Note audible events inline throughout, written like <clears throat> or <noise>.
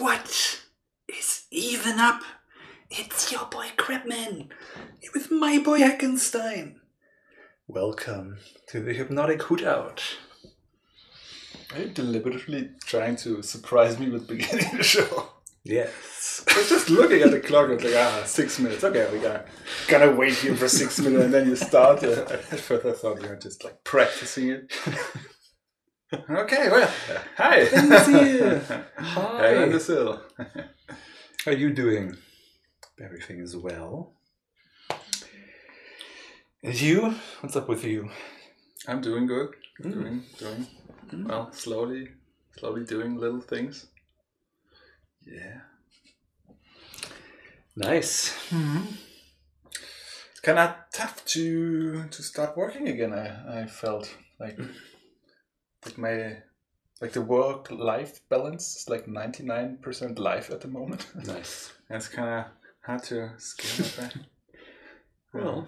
What is even up? It's your boy Crabman with my boy Hackenstein. Welcome to the Hypnotic Hootout. Are you deliberately trying to surprise me with beginning the show? Yes. I was just looking at the clock. I was like, ah, six minutes. Okay, we gotta gotta wait here for six minutes, and then you start. At first, I thought you were just like practicing it. <laughs> okay, well, hi. Ben's <laughs> here. Hi, Hi. on the sill. How are you doing? Everything is well. And you? What's up with you? I'm doing good. Mm. Doing, doing Mm. well. Slowly, slowly doing little things. Yeah. Nice. It's kind of tough to to start working again. I I felt like like my like the work life balance is like ninety nine percent life at the moment. <laughs> Nice. and it's kind of hard to scale back. <laughs> Well,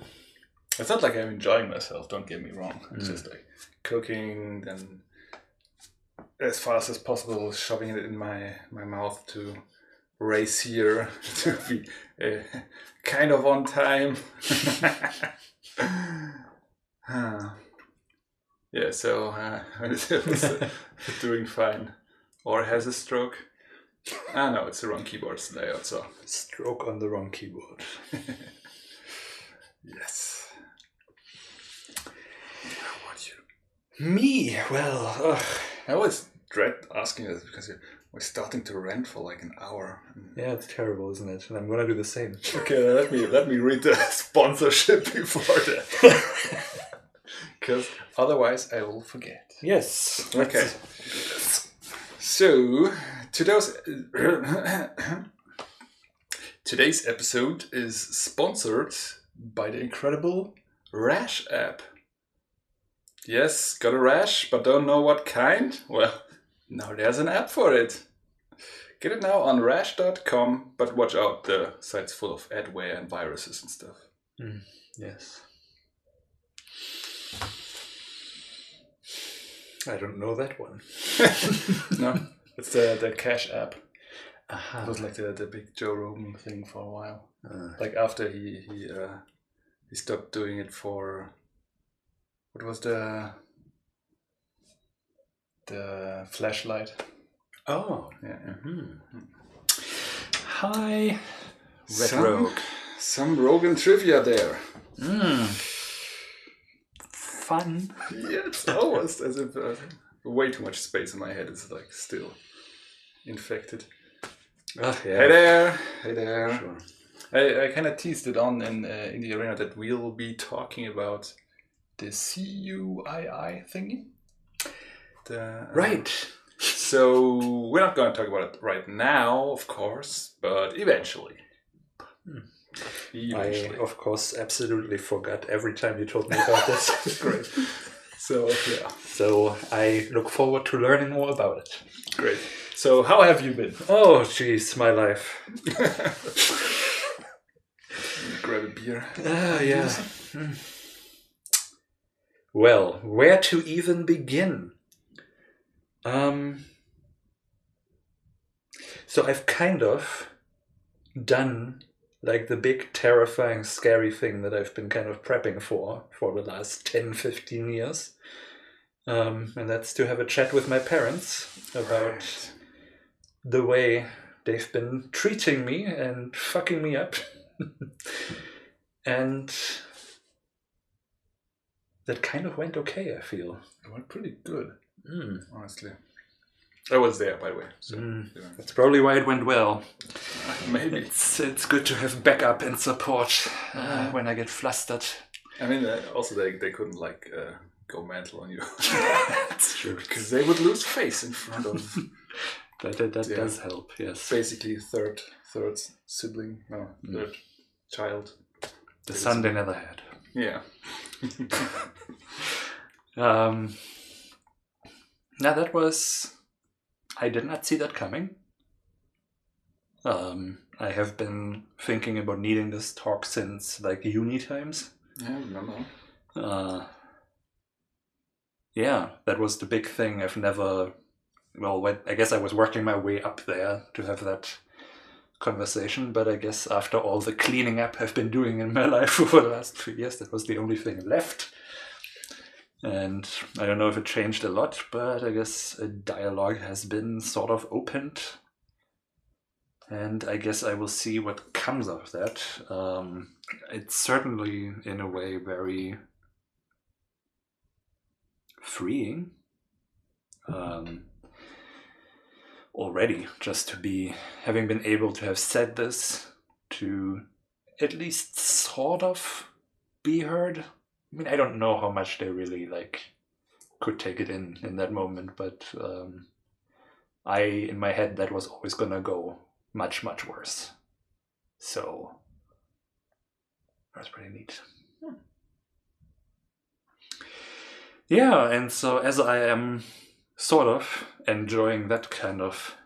It's not like I'm enjoying myself. Don't get me wrong. It's Mm. just like cooking and as fast as possible, shoving it in my my mouth to race here <laughs> to be uh, kind of on time. Ah. yeah, so uh, <laughs> <laughs> doing fine. Or has a stroke. Ah, no, it's the wrong keyboard layout. So stroke on the wrong keyboard. <laughs> yes. About you? Me? Well, ugh. I always dread asking this because we're starting to rant for like an hour. yeah, it's terrible, isn't it? And I'm gonna do the same. Okay, let me let me read the sponsorship before that, <laughs> because otherwise I will forget. Yes. Okay. So today's <coughs> today's episode is sponsored by the incredible Rash app. Yes, got a rash, but don't know what kind? Well, <laughs> now there's an app for it. Get it now on rash.com, but watch out, the site's full of adware and viruses and stuff. Mm, yes. I don't know that one. no, <laughs> it's the, the Cash app. Aha. It was like the, the big Joe Rogan thing for a while. Uh, like after he he uh, he stopped doing it for what was the the flashlight oh. yeah, mhm. Hi, Red Some- Rogue. some Rogan trivia there Mm. Fun. yeah it's almost as if uh, way too much space in my head is like still infected Oh, hey there hey there Sure. I, I kind of teased it on in uh, in the arena that we'll be talking about the CUII thingy the, uh, Right. So we're not going to talk about it right now, of course, but eventually. Hmm. <laughs> Eventually. I, of course, absolutely forgot every time you told me about this. <laughs> Great. So yeah, So I look forward to learning more about it. great. So how have you been? Oh, jeez, my life. <laughs> Grab a beer. Ah, yeah. Hmm. Well, where to even begin? Um. So I've kind of done like the big, terrifying, scary thing that I've been kind of prepping for for the last 10, 15 years. Um, and that's to have a chat with my parents about Right. the way they've been treating me and fucking me up. <laughs> and that kind of went okay, I feel. It went pretty good, Mm. honestly. I was there, by the way. So Mm. yeah. That's probably why it went well. <laughs> maybe. It's it's good to have backup and support uh, when I get flustered. I mean, uh, also they they couldn't like uh, go mental on you <laughs> That's true. because they would lose face in front of <laughs> That that, that Yeah. does help. Yes, basically third third sibling, no Mm. third child. the son they never had. Yeah. Um, now that was, I did not see that coming. Um, I have been thinking about needing this talk since like uni times. Yeah, I remember. Uh, yeah, that was the big thing. I've never well, I guess I was working my way up there to have that conversation, but I guess after all the cleaning up I've been doing in my <laughs> life over the last few years, that was the only thing left. And I don't know if it changed a lot, but I guess a dialogue has been sort of opened. And I guess I will see what comes of that. Um, it's certainly, in a way, very freeing. Um, already, just to be having been able to have said this, to at least sort of be heard I mean, I don't know how much they really like could take it in in that moment, but um, I in my head that was always gonna go much much worse. So that's pretty neat. Hmm. Yeah, and so as I am sort of enjoying that kind of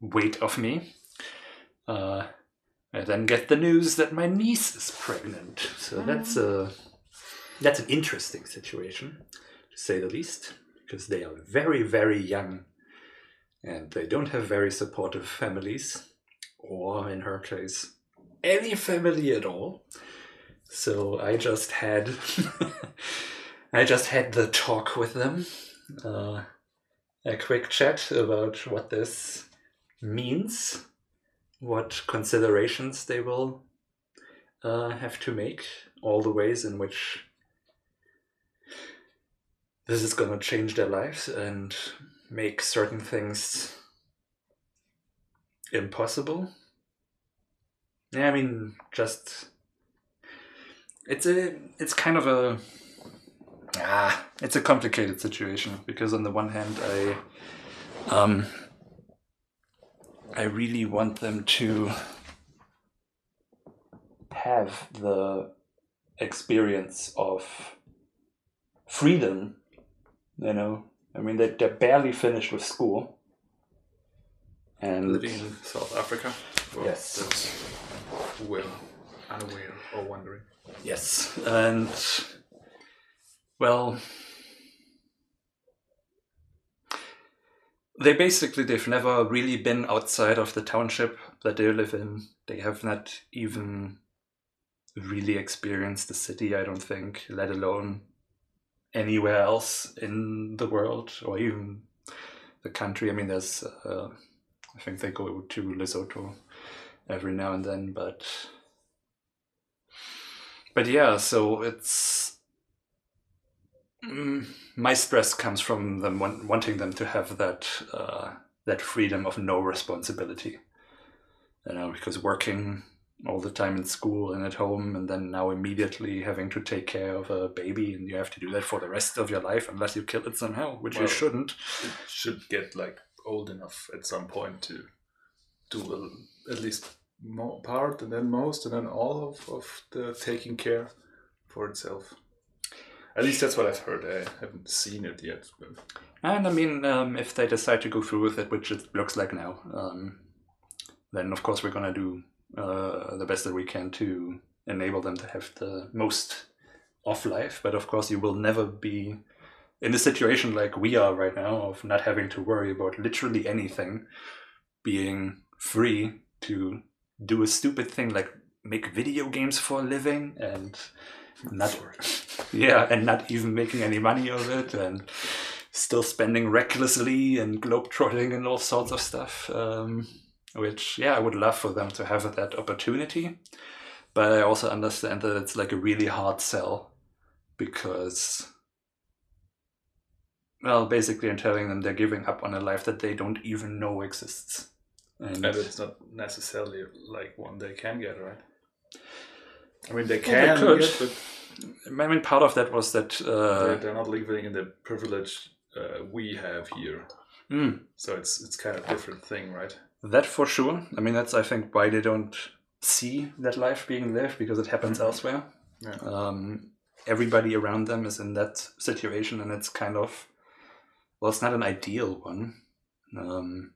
weight of me, uh, I then get the news that my niece is pregnant. So that's a that's an interesting situation, to say the least, because they are very, very young and they don't have very supportive families, or in her case, any family at all. So I just had, <laughs> I just had the talk with them, uh, a quick chat about what this means, what considerations they will uh, have to make, all the ways in which this is going to change their lives and make certain things impossible. Yeah, I mean, just it's a it's kind of a ah, it's a complicated situation because on the one hand, I um I really want them to have the experience of freedom you know, I mean, they, they're barely finished with school. And living in South Africa. Well, yes. That's well unaware or wondering. Yes, and well, they basically they've never really been outside of the township that they live in. They have not even really experienced the city. I don't think, let alone anywhere else in the world or even the country. I mean, there's, uh, I think they go to Lesotho every now and then, but but yeah, so it's mm, my stress comes from them want, wanting them to have that uh, that freedom of no responsibility. You know, because working all the time in school and at home and then now immediately having to take care of a baby and you have to do that for the rest of your life unless you kill it somehow which well, you shouldn't it should get like old enough at some point to do a, at least more part and then most and then all of, of the taking care for itself at least that's what I've heard. I haven't seen it yet. But... And I mean, um, if they decide to go through with it, which it looks like now, um, then of course we're gonna do uh, the best that we can to enable them to have the most off life. But of course, you will never be in a situation like we are right now of not having to worry about literally anything, being free to do a stupid thing like make video games for a living and not <laughs> yeah and not even making any money of it and still spending recklessly and globetrotting and all sorts of stuff um, which yeah, I would love for them to have that opportunity. But I also understand that it's like a really hard sell because well, basically I'm telling them they're giving up on a life that they don't even know exists. And, and it's not necessarily like one they can get, right? I mean, they can well, they get, but I mean, part of that was that uh, they're, they're, not living in the privilege uh, we have here. Mm. So it's it's kind of different thing, right? That for sure. I mean, that's I think why they don't see that life being lived because it happens mm-hmm. elsewhere. Yeah. Um, everybody around them is in that situation, and it's kind of well, it's not an ideal one. Um,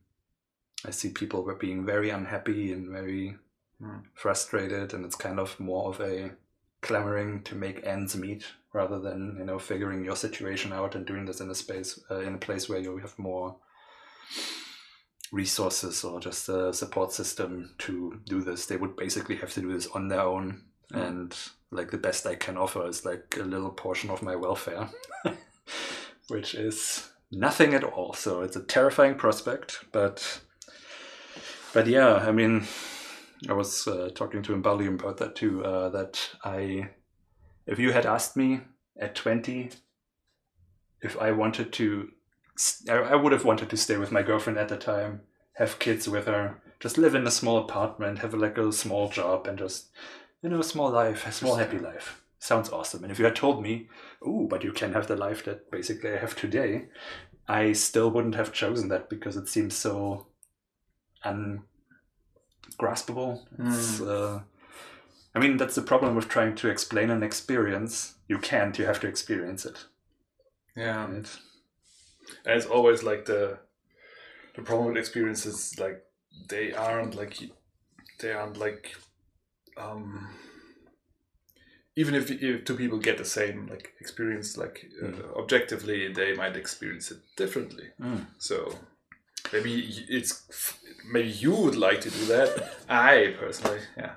I see people were being very unhappy and very mm. frustrated, and it's kind of more of a clamoring to make ends meet rather than you know figuring your situation out and doing this in a space uh, in a place where you have more resources or just a support system to do this. They would basically have to do this on their own. Mm. And like the best I can offer is like a little portion of my welfare, <laughs> which is nothing at all. So it's a terrifying prospect, but but yeah, I mean, I was uh, talking to Mbali about that too. Uh, that I, if you had asked me at twenty, if I wanted to, I, I would have wanted to stay with my girlfriend at the time, have kids with her, just live in a small apartment, have like a small job, and just you know, a small life, a small happy life. Sounds awesome. And if you had told me, oh, but you can have the life that basically I have today, I still wouldn't have chosen that because it seems so ungraspable. It's, uh, I mean, that's the problem with trying to explain an experience. You can't, you have to experience it. Yeah. right? And it's always like the the problem with experiences like they aren't like they aren't like um even if, if two people get the same like experience like uh, objectively they might experience it differently. Mm. so maybe it's maybe you would like to do that. <laughs> I personally yeah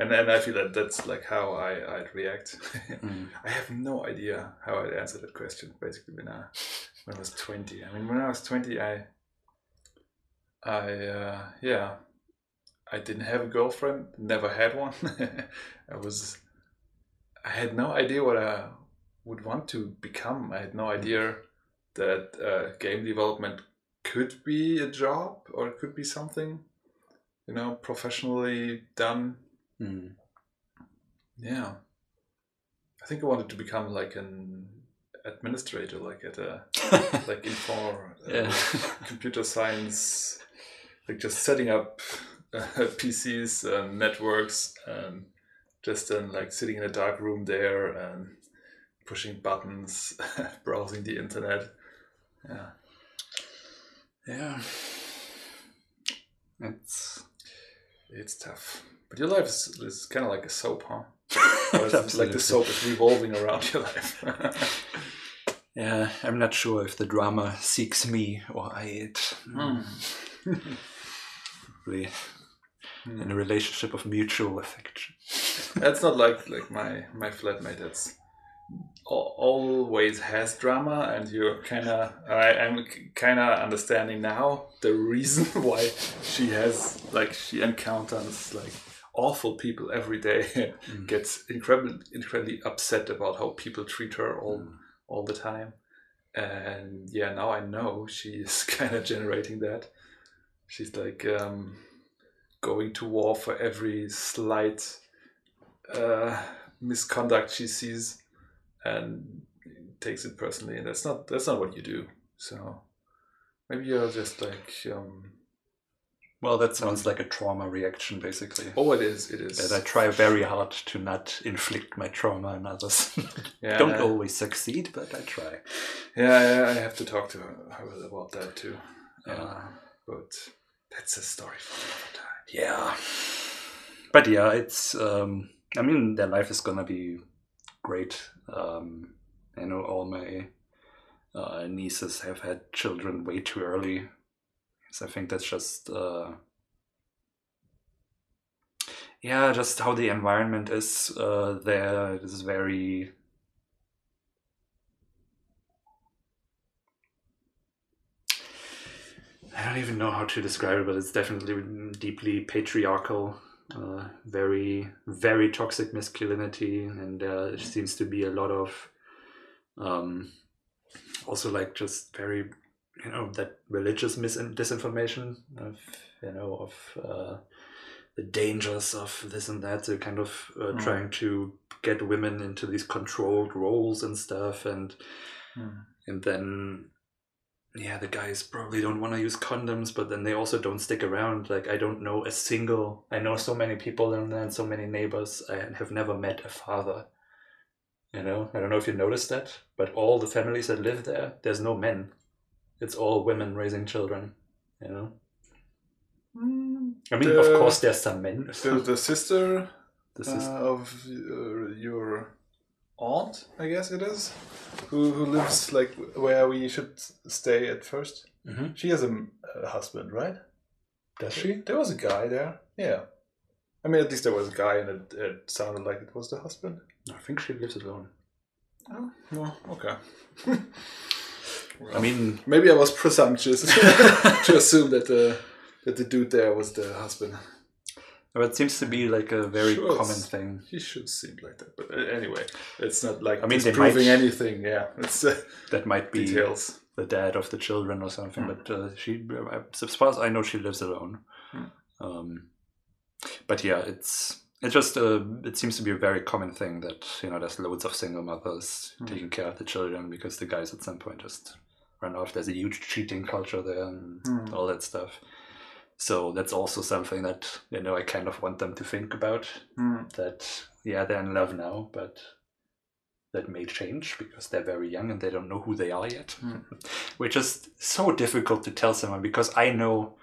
and then i feel that that's like how i i'd react <laughs> Mm. I have no idea how I'd answer that question. Basically, when I when I was twenty. I mean, when I was twenty, I I uh, yeah, I didn't have a girlfriend. Never had one. <laughs> I was I had no idea what I would want to become. I had no idea that uh, game development could be a job or it could be something, you know, professionally done. Mm. Yeah. I think I wanted to become like an administrator, like at a <laughs> like in for uh, Yeah. <laughs> computer science, like just setting up uh, <laughs> PCs and networks, and just then like sitting in a dark room there and pushing buttons, browsing the internet. Yeah, yeah. It's it's tough. But your life is, is kind of like a soap, huh? <laughs> It's like the soap is revolving around your life. <laughs> <laughs> Yeah, I'm not sure if the drama seeks me or I it. Really, Hmm. in a relationship of mutual affection. that's not like like my my flatmate that's always has drama and you're kind of i'm kind of understanding now the reason why she has like she encounters like awful people every day <laughs> Mm. gets incredibly incredibly upset about how people treat her all Mm. all the time and yeah now i know <laughs> she is <laughs> kind of generating that she's like um going to war for every slight uh, misconduct she sees and takes it personally and that's not that's not what you do so maybe you're just like um Well, that sounds like a trauma reaction, basically. oh it is it is That I try very hard to not inflict my trauma on others. <laughs> yeah Don't always succeed, but I try. yeah, yeah i have to talk to her, her about that too Yeah. uh, but that's a story for another time Yeah. But yeah, it's. Um, I mean, their life is gonna be great. Um, I know all my uh, nieces have had children way too early. I think that's just. Uh, yeah, just how the environment is uh, there. It is very. I don't even know how to describe it, but it's definitely deeply patriarchal, uh, very, very toxic masculinity, and uh, there seems to be a lot of, um, also like just very, you know, that religious mis- disinformation of, you know, of uh, the dangers of this and that. So kind of uh, Mm. trying to get women into these controlled roles and stuff, and Hmm. and then yeah the guys probably don't want to use condoms but then they also don't stick around like i don't know a single i know so many people and so many neighbors i have never met a father you know i don't know if you noticed that but all the families that live there there's no men it's all women raising children you know i mean of course there's some men <laughs> the, the sister <laughs> this is uh, of uh, your aunt, I guess it is, who who lives like where we should stay at first. Mhm. She has a, a husband, right? Does she? There was a guy there. Yeah. I mean, at least there was a guy, and it, it sounded like it was the husband. I think she lives alone. Oh, well, okay. <laughs> I mean, maybe I was presumptuous <laughs> to assume that the that the dude there was the husband. but it seems to be like a very Sure, common thing. He should seem like that, but uh, anyway, it's not like I mean, they disproving anything. Yeah, it's uh, That might be details. the dad of the children or something. Mm. But uh, she, as far as I know, she lives alone. Mm. Um, but yeah, it's it just uh, it seems to be a very common thing that you know there's loads of single mothers Mm. taking care of the children because the guys at some point just run off. There's a huge cheating culture there and Mm. all that stuff. So that's also something that you know I kind of want them to think about. Hmm. That yeah, they're in love now, but that may change because they're very young and they don't know who they are yet. Mm. <laughs> Which is so difficult to tell someone because I know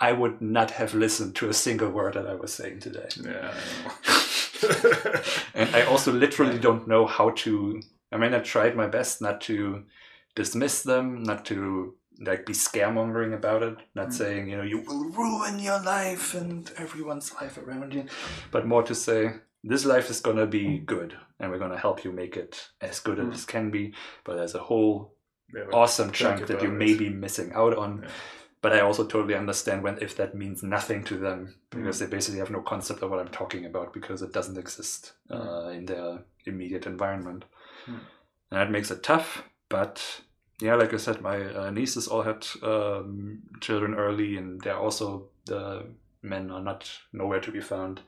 I would not have listened to a single word that I was saying today. Yeah. I. <laughs> And I also literally don't know how to. I mean, I tried my best not to dismiss them, not to like be scaremongering about it, not Mm. saying, you know, you will ruin your life and everyone's life around you, but more to say, this life is going to be good and we're going to help you make it as good Mm. as it can be. But there's a whole Yeah, awesome chunk that you about may be missing out on. Yeah. But I also totally understand when if that means nothing to them Mm. because they basically have no concept of what I'm talking about because it doesn't exist uh, in their immediate environment, Mm. and that makes it tough. But yeah, like I said, my uh, nieces all had um, children early, and they're also the men are not nowhere to be found.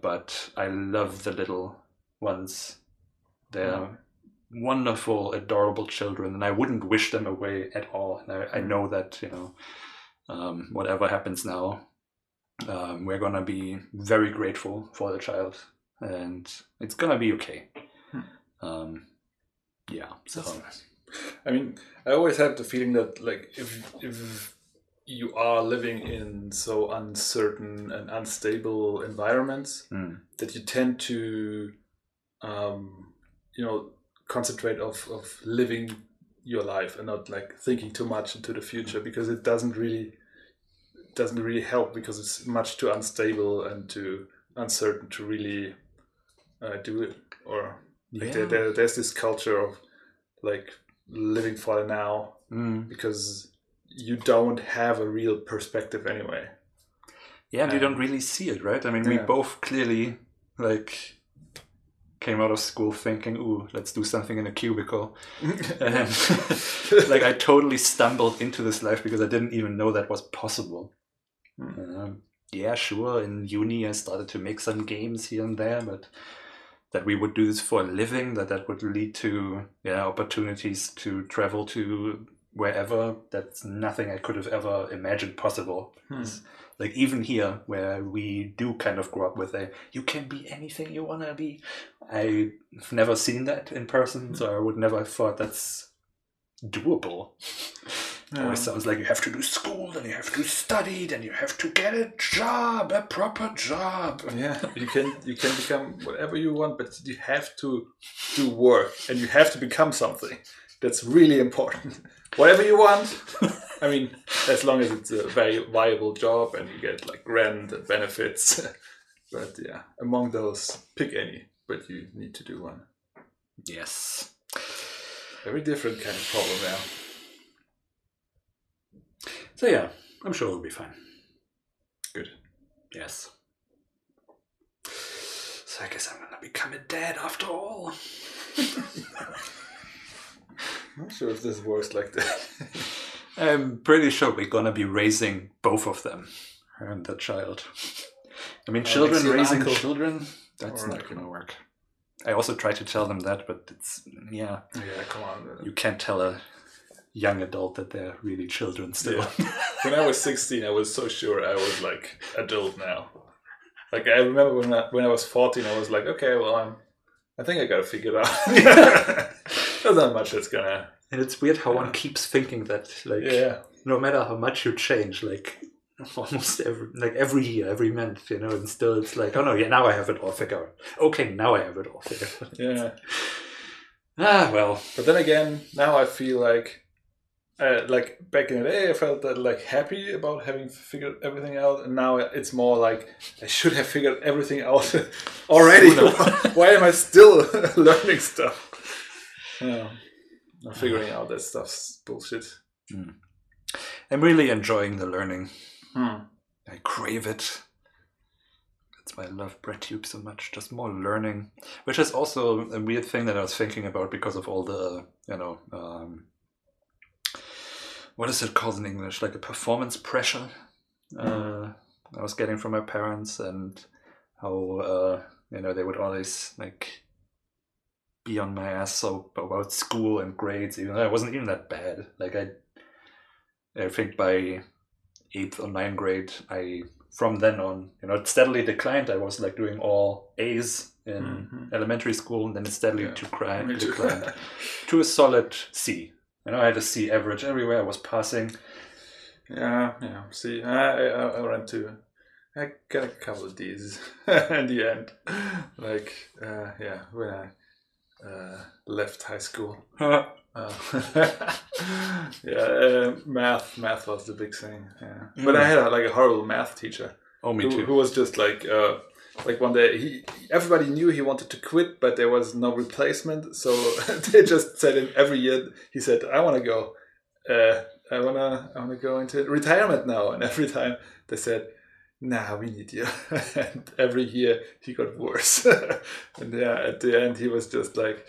But I love the little ones. They're wonderful, adorable children, and I wouldn't wish them away at all. And I, I know that you know, um, whatever happens now, um, we're gonna be very grateful for the child, and it's gonna be okay. Hmm. Yeah. So That's nice. I mean, I always have the feeling that like if if you are living in so uncertain and unstable environments, mm, that you tend to, um, you know, concentrate of of living your life and not like thinking too much into the future because it doesn't really doesn't really help because it's much too unstable and too uncertain to really uh, do it or like yeah. there, there's this culture of like living for the now Mm. because you don't have a real perspective anyway. Yeah, and you don't really see it, right? I mean, we both clearly like came out of school thinking, "Ooh, let's do something in a cubicle," <laughs> and <laughs> like I totally stumbled into this life because I didn't even know that was possible. Hmm. Um, yeah, sure. In uni, I started to make some games here and there, but that we would do this for a living, that that would lead to yeah opportunities to travel to wherever. That's nothing I could have ever imagined possible. Hmm. Like even here, where we do kind of grow up with a "you can be anything you wanna be," I've never seen that in person, so I would never have thought that's doable. <laughs> It always sounds like you have to do school, then you have to study, then you have to get a job, a proper job. Yeah, <laughs> you can you can become whatever you want, but you have to do work and you have to become something. That's really important. <laughs> Whatever you want. <laughs> I mean, as long as it's a very viable job and you get like rent and benefits. but yeah, among those, pick any. But you need to do one. Yes. Very different kind of problem now. So yeah, I'm sure it'll be fine. Good. Yes. So I guess I'm gonna become a dad after all. I'm <laughs> Not sure if this works like that. <laughs> I'm pretty sure we're gonna be raising both of them, her and the child. I mean, Oh, children raising uncle. children, that's Or not gonna work. I also try to tell them that, but it's, yeah, yeah, come on. you can't tell a young adult that they're really children still. Yeah. <laughs> when I was 16, I was so sure I was like adult now. Like I remember when I, when I was 14, I was like, okay, well, I'm. I think I got to figure it out. <laughs> <laughs> There's not much that's gonna. And it's weird how one keeps thinking that, like, Yeah, no matter how much you change, like almost every like every year, every month, you know, and still it's like, oh no, yeah, now I have it all figured out. Okay, now I have it all figured out. yeah. Ah, well, But then again, now I feel like uh, like back in the day, I felt that like happy about having figured everything out, and now it's more like I should have figured everything out <laughs> already. <laughs> Why am I still <laughs> learning stuff? Yeah, I'm figuring out that stuff's bullshit. I'm really enjoying the learning. Hmm. I crave it. That's why I love BreadTube so much. Just more learning, which is also a weird thing that I was thinking about because of all the, you know, um, what is it called in English? Like a performance pressure uh, I was getting from my parents, and how uh, you know they would always like be on my ass so about school and grades, even though I wasn't even that bad. Like I, I think by eighth or ninth grade, I from then on, you know, it steadily declined. I was like doing all A's in Mhm. elementary school, and then it steadily Yeah. declined, <laughs> Me declined to a solid C. Know, I had a C average everywhere. I was passing. Yeah, yeah. See, I, I, I ran to, I got a couple of D's <laughs> in the end. Like, uh, yeah, when I uh, left high school. <laughs> Uh, <laughs> yeah, uh, math, math was the big thing. Yeah, but I had a, like a horrible math teacher oh, me who, too. who was just like, uh, like one day he, everybody knew he wanted to quit, but there was no replacement, so <laughs> they just said him every year. He said, "I want to go." Uh, I wanna I wanna go into retirement now. And every time they said, Nah, we need you. <laughs> and every year he got worse. <laughs> and yeah, at the end he was just like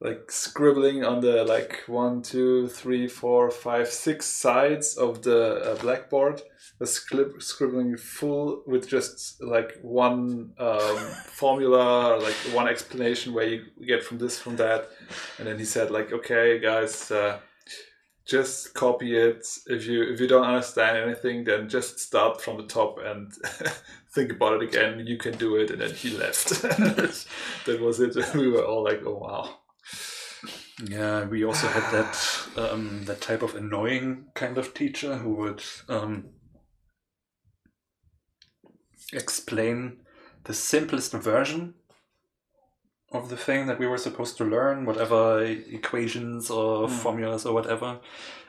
like scribbling on the like one, two, three, four, five, six sides of the uh, blackboard, the scrib- scribbling full with just like one um, formula, or, like one explanation where you get from this from that, and then he said like, okay, guys. Uh, just copy it. If you if you don't understand anything, then just start from the top and <laughs> think about it again. You can do it. And then he left. <laughs> that was it. <laughs> We were all like, oh wow. Yeah, we also had that um, that type of annoying kind of teacher who would um, explain the simplest version of the thing that we were supposed to learn, whatever equations or Hmm. formulas or whatever,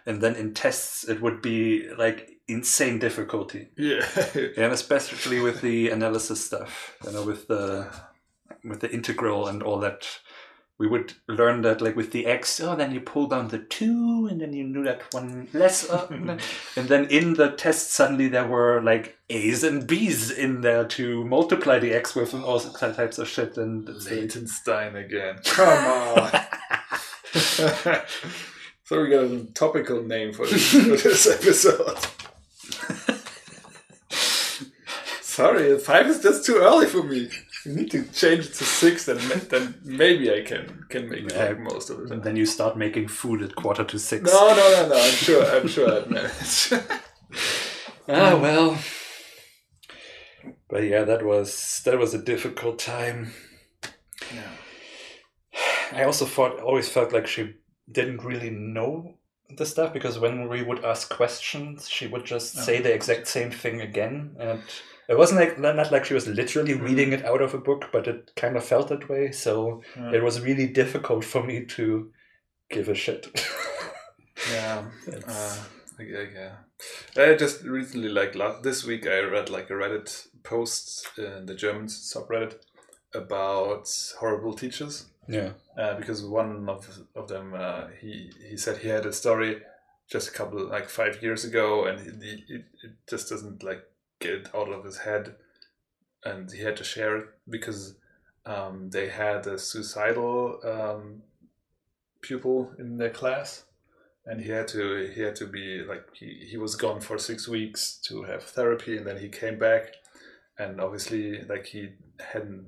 and then in tests it would be like insane difficulty. Yeah. Yeah, <laughs> and especially with the analysis stuff, you know, with the with the integral and all that. We would learn that like with the x, oh, then you pull down the two, and then you knew that one less, <laughs> and then in the test suddenly there were like a's and b's in there to multiply the x with and all types of shit, and it's like, Latenstein again. <laughs> Come on. <laughs> so we got a topical name for this, for this episode. Sorry, five is just too early for me. You need to change it to six, then then maybe I can can make it like most of it. and then you start making food at quarter to six. No, no, no, no. I'm sure. I'm sure I'd manage. <laughs> Ah well. But yeah, that was that was a difficult time. yeah. I also thought always felt like she didn't really know the stuff because when we would ask questions, she would just Oh. say the exact same thing again, and it wasn't like not like she was literally Mm. reading it out of a book, but it kind of felt that way. So Yeah. it was really difficult for me to give a shit. <laughs> Yeah. <laughs> Uh, yeah. I just recently, like last this week, I read like a Reddit post in the German subreddit about horrible teachers. yeah, Uh, because one of of them, uh, he he said he had a story just a couple like five years ago, and he, he, it, it just doesn't like get it out of his head, and he had to share it because um, they had a suicidal um, pupil in their class, and he had to he had to be like he, he was gone for six weeks to have therapy, and then he came back, and obviously like he hadn't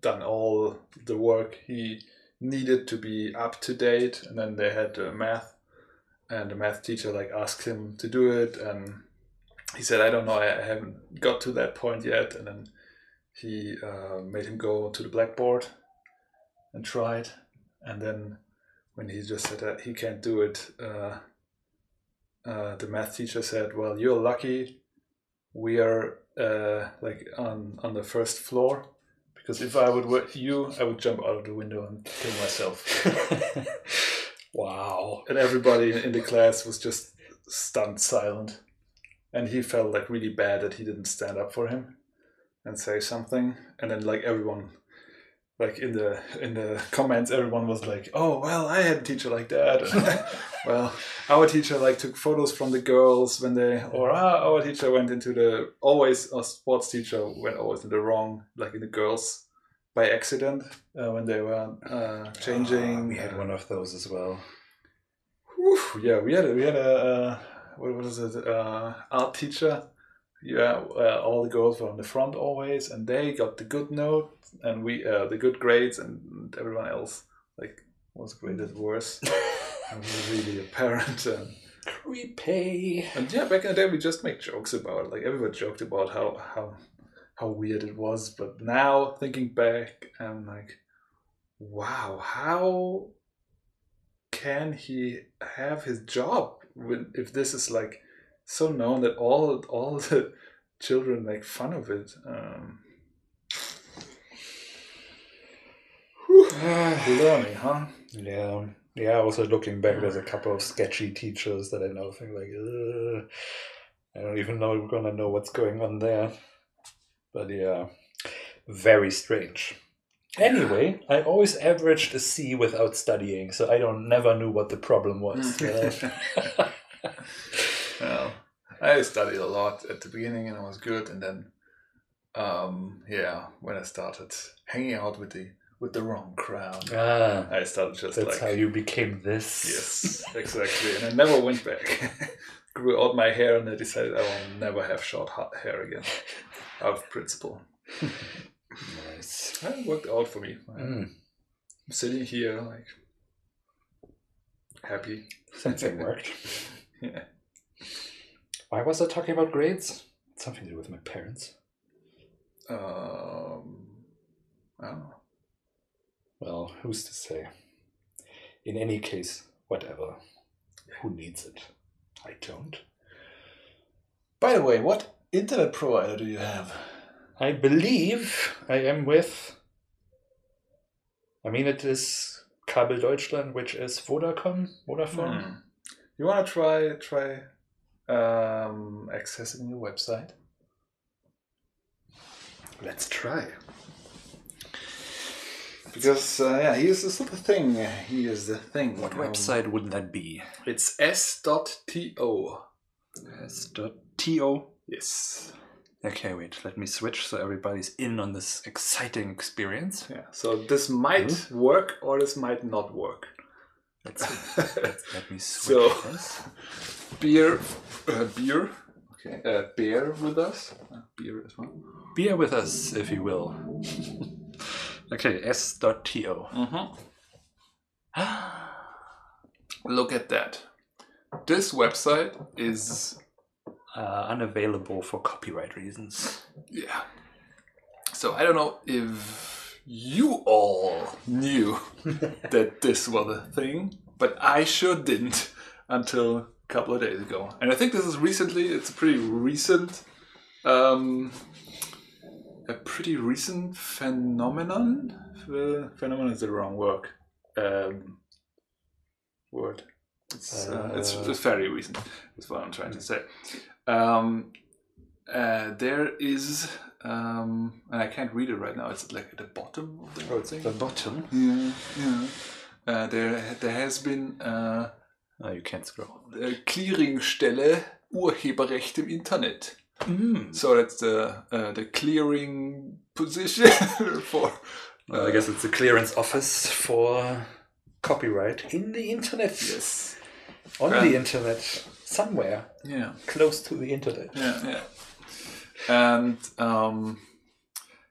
done all the work he needed to be up to date and then they had uh, math and the math teacher like asked him to do it and he said i don't know i haven't got to that point yet and then he uh, made him go to the blackboard and try it and then when he just said that he can't do it uh, uh, the math teacher said well you're lucky we are uh, like on on the first floor because if I would were you, I would jump out of the window and kill myself. <laughs> Wow. and everybody in the class was just stunned silent and he felt like really bad that he didn't stand up for him and say something. And then like everyone like in the in the comments everyone was like oh well i had a teacher like that. <laughs> Well our teacher like took photos from the girls when they or ah, our teacher went into the always a sports teacher went always in the wrong like in the girls by accident uh, when they were uh, changing. Ah, we had uh, one of those as well. Whew, yeah, we had a, we had a uh, what was it uh, art teacher. Yeah, uh, all the girls were on the front always, and they got the good note, and we uh, the good grades, and everyone else like was graded worse. it was really apparent. And, Creepy. and yeah, back in the day, we just make jokes about it. Like everyone joked about how how how weird it was, but now thinking back, I'm like, wow, how can he have his job when, if this is like so known that all all the children make fun of it? Um, learning, huh? Yeah, yeah. Also looking back, there's a couple of sketchy teachers that I now think like, Ugh, I don't even know we're gonna know what's going on there. But yeah, very strange. Anyway, I always averaged a C without studying, so I don't never knew what the problem was. <laughs> Uh, <laughs> well, I studied a lot at the beginning and it was good, and then, um, yeah, when I started hanging out with the with the wrong crowd, ah, I started just that's like how you became this. yes, exactly, and I never went back. <laughs> Grew out my hair, and I decided I will never have short hair again, out of principle. Nice. It worked out for me. Mm, I'm sitting here like happy. Since it worked. <laughs> Yeah. Why was I talking about grades? Something to do with my parents. Um, I don't know. Well, who's to say? In any case, whatever. Who needs it? I don't. By the way, what internet provider do you have? I believe I am with. I mean, it is Kabel Deutschland, which is Vodacom, Vodafone. Hmm. You want to try try um, accessing your website? Let's try. Because uh, yeah, here's this little thing. Here's the thing. What Um, website would that be? It's s.to. S.to. Yes. Okay, wait, let me switch so everybody's in on this exciting experience. Yeah. So this might work or this might not work. Let's see. <laughs> Let me switch So- this. beer, uh, beer. Okay. Uh, bear with us. Uh, beer as well. Beer with us, if you will. <laughs> okay, S.to. Mm-hmm. <gasps> Look at that. This website is Uh, unavailable for copyright reasons. yeah. So I don't know if you all knew <laughs> that this was a thing, but I sure didn't until a couple of days ago. And I think this is recently. It's a pretty recent, um, a pretty recent phenomenon. Uh, phenomenon is the wrong word. Um, word. It's, uh, it's, Uh. it's very recent. That's what I'm trying to say. Um, uh, there is, um, and I can't read it right now. It's like at the bottom of the Oh, it's thing. the bottom. Yeah, yeah. Uh, there, there has been uh, Oh, you can't scroll. a Clearingstelle Urheberrecht im Internet. Mm. So that's the uh, the clearing position <laughs> for. Well, I guess it's the clearance office for copyright in the internet. yes. On Um, the internet. Somewhere. Yeah. Close to the internet. Yeah. Yeah. And um,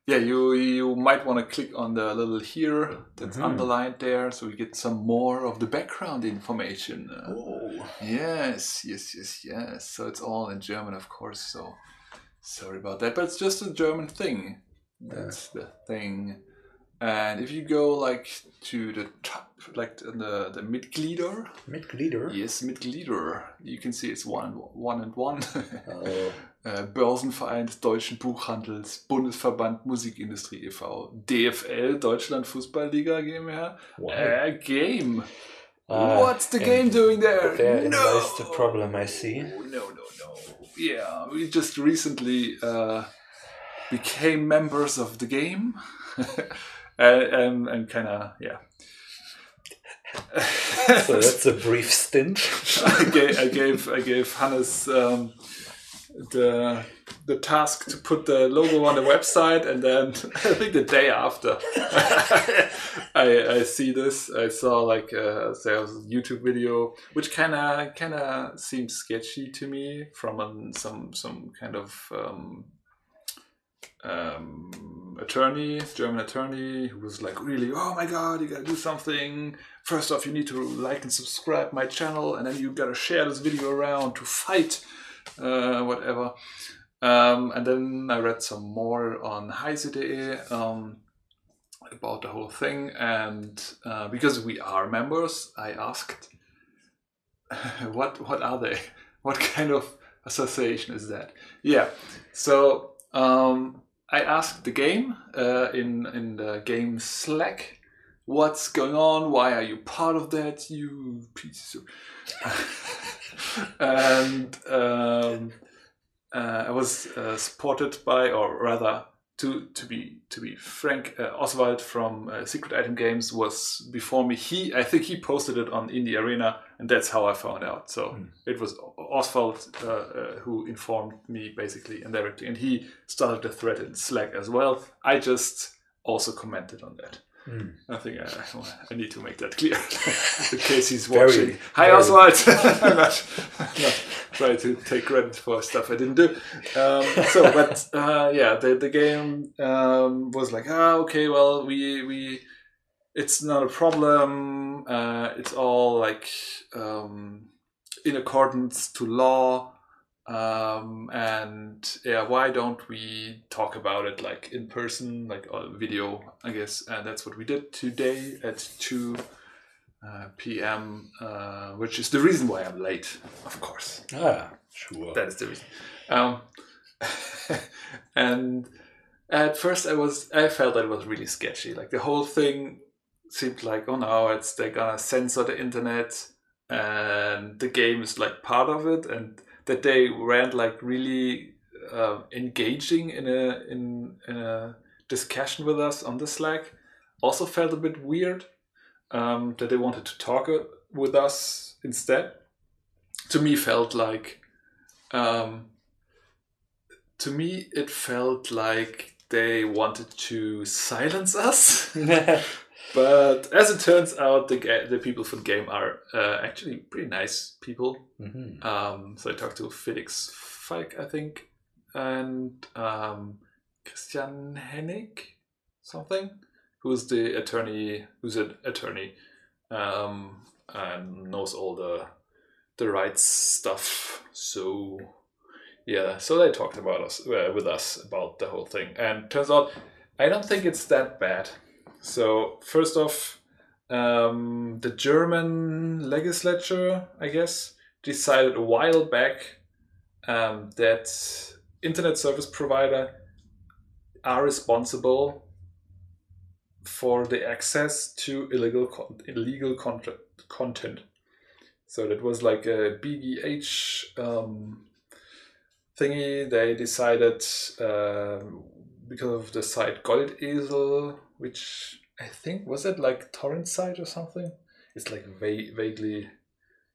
yeah, you you might want to click on the little here that's Mhm. underlined there, so we get some more of the background information. Oh. Yes, yes, yes, yes. So it's all in German, of course. So sorry about that, but it's just a German thing. That's the thing. And if you go like to the top, like the the Mitglieder, Mitglieder. yes, Mitglieder, you can see it's one and one and one. Oh. Äh, <laughs> Börsenverein des Deutschen Buchhandels, Bundesverband Musikindustrie e.V., DFL, Deutschland Fußballliga GmbH, Wow. äh, Game. Ah, What's the game doing there? Therein no! lies the problem, I see. No, no, no. Yeah, we just recently uh, became members of the game, <laughs> and and, and kind of yeah. So that's a brief stint. <laughs> I gave I gave I gave Hannes um, the the task to put the logo on the website, and then <laughs> I think the day after, <laughs> I I see this. I saw like uh, there was a YouTube video which kind of kind of seemed sketchy to me from um, some some kind of. Um, um, attorney, German attorney, who was like, really, oh my god, you gotta do something. First off, you need to like and subscribe my channel, and then you gotta share this video around to fight, uh, whatever. Um, and then I read some more on heise.de um, about the whole thing, and uh, because we are members, I asked, <laughs> what what are they? <laughs> What kind of association is that? Yeah, so um, I asked the game uh, in in the game Slack, what's going on? Why are you part of that? You piece of <laughs> and um, uh, I was uh, supported by, or rather, to to be to be frank, uh, Oswald from uh, Secret Item Games was before me. He I think he posted it on Indie Arena, and that's how I found out. So it was Oswald uh, uh, who informed me basically and directly, and he started a thread in Slack as well. I just also commented on that. Hmm. I think I, I need to make that clear <laughs> in case he's Very, watching. Hi, very. Oswald. I'm not, not trying to take credit for stuff I didn't do. Um, so, but uh, yeah, the the game um, was like, ah, okay, well, we we, it's not a problem. Uh, it's all like um, in accordance to law. Um, and yeah, why don't we talk about it like in person, like a video, I guess. And that's what we did today at 2 uh, p.m., uh, which is the reason why I'm late, of course. Ah, sure. That is the reason. Um, <laughs> and at first, I was I felt that it was really sketchy. Like the whole thing seemed like, oh no, it's they're gonna censor the internet, and the game is like part of it, and that they weren't like really um, engaging in a in, in a discussion with us on the Slack. Also felt a bit weird um, that they wanted to talk uh, with us instead. To me, felt like um, to me it felt like they wanted to silence us. <laughs> <laughs> but as it turns out, the ga- the people from the game are uh, actually pretty nice people. Mhm. Um, so I talked to Felix Falk, I think, and um, Christian Hennig, something, who's the attorney, who's an attorney, um, and knows all the the rights stuff. So yeah, so they talked about us uh, with us about the whole thing, and turns out I don't think it's that bad. So first off, um, the German legislature, I guess, decided a while back um, that internet service provider are responsible for the access to illegal con- illegal content content. So that was like a BGH um, thingy. They decided um, because of the site Goldesel, which I think was it like torrent site or something. It's like va- vaguely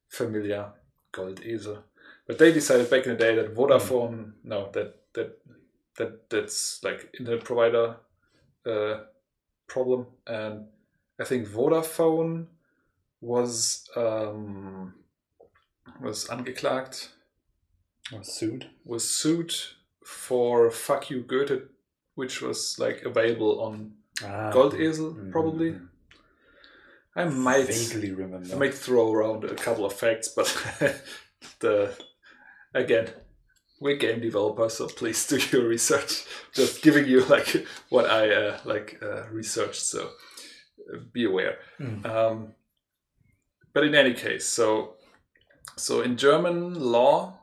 familiar Goldesel, but they decided back in the day that Vodafone no that that that that's like internet provider uh, problem, and I think Vodafone was um, was angeklagt Was sued. was sued for "Fack ju Göhte," which was like available on Ah, Goldesel, mhm. probably. I might Vaguely remember. I might throw around a couple of facts, but <laughs> the again, we're game developers, so please do your research. Just giving you like what I uh, like uh, researched, so uh, be aware. Mm. Um, but in any case, so so in German law,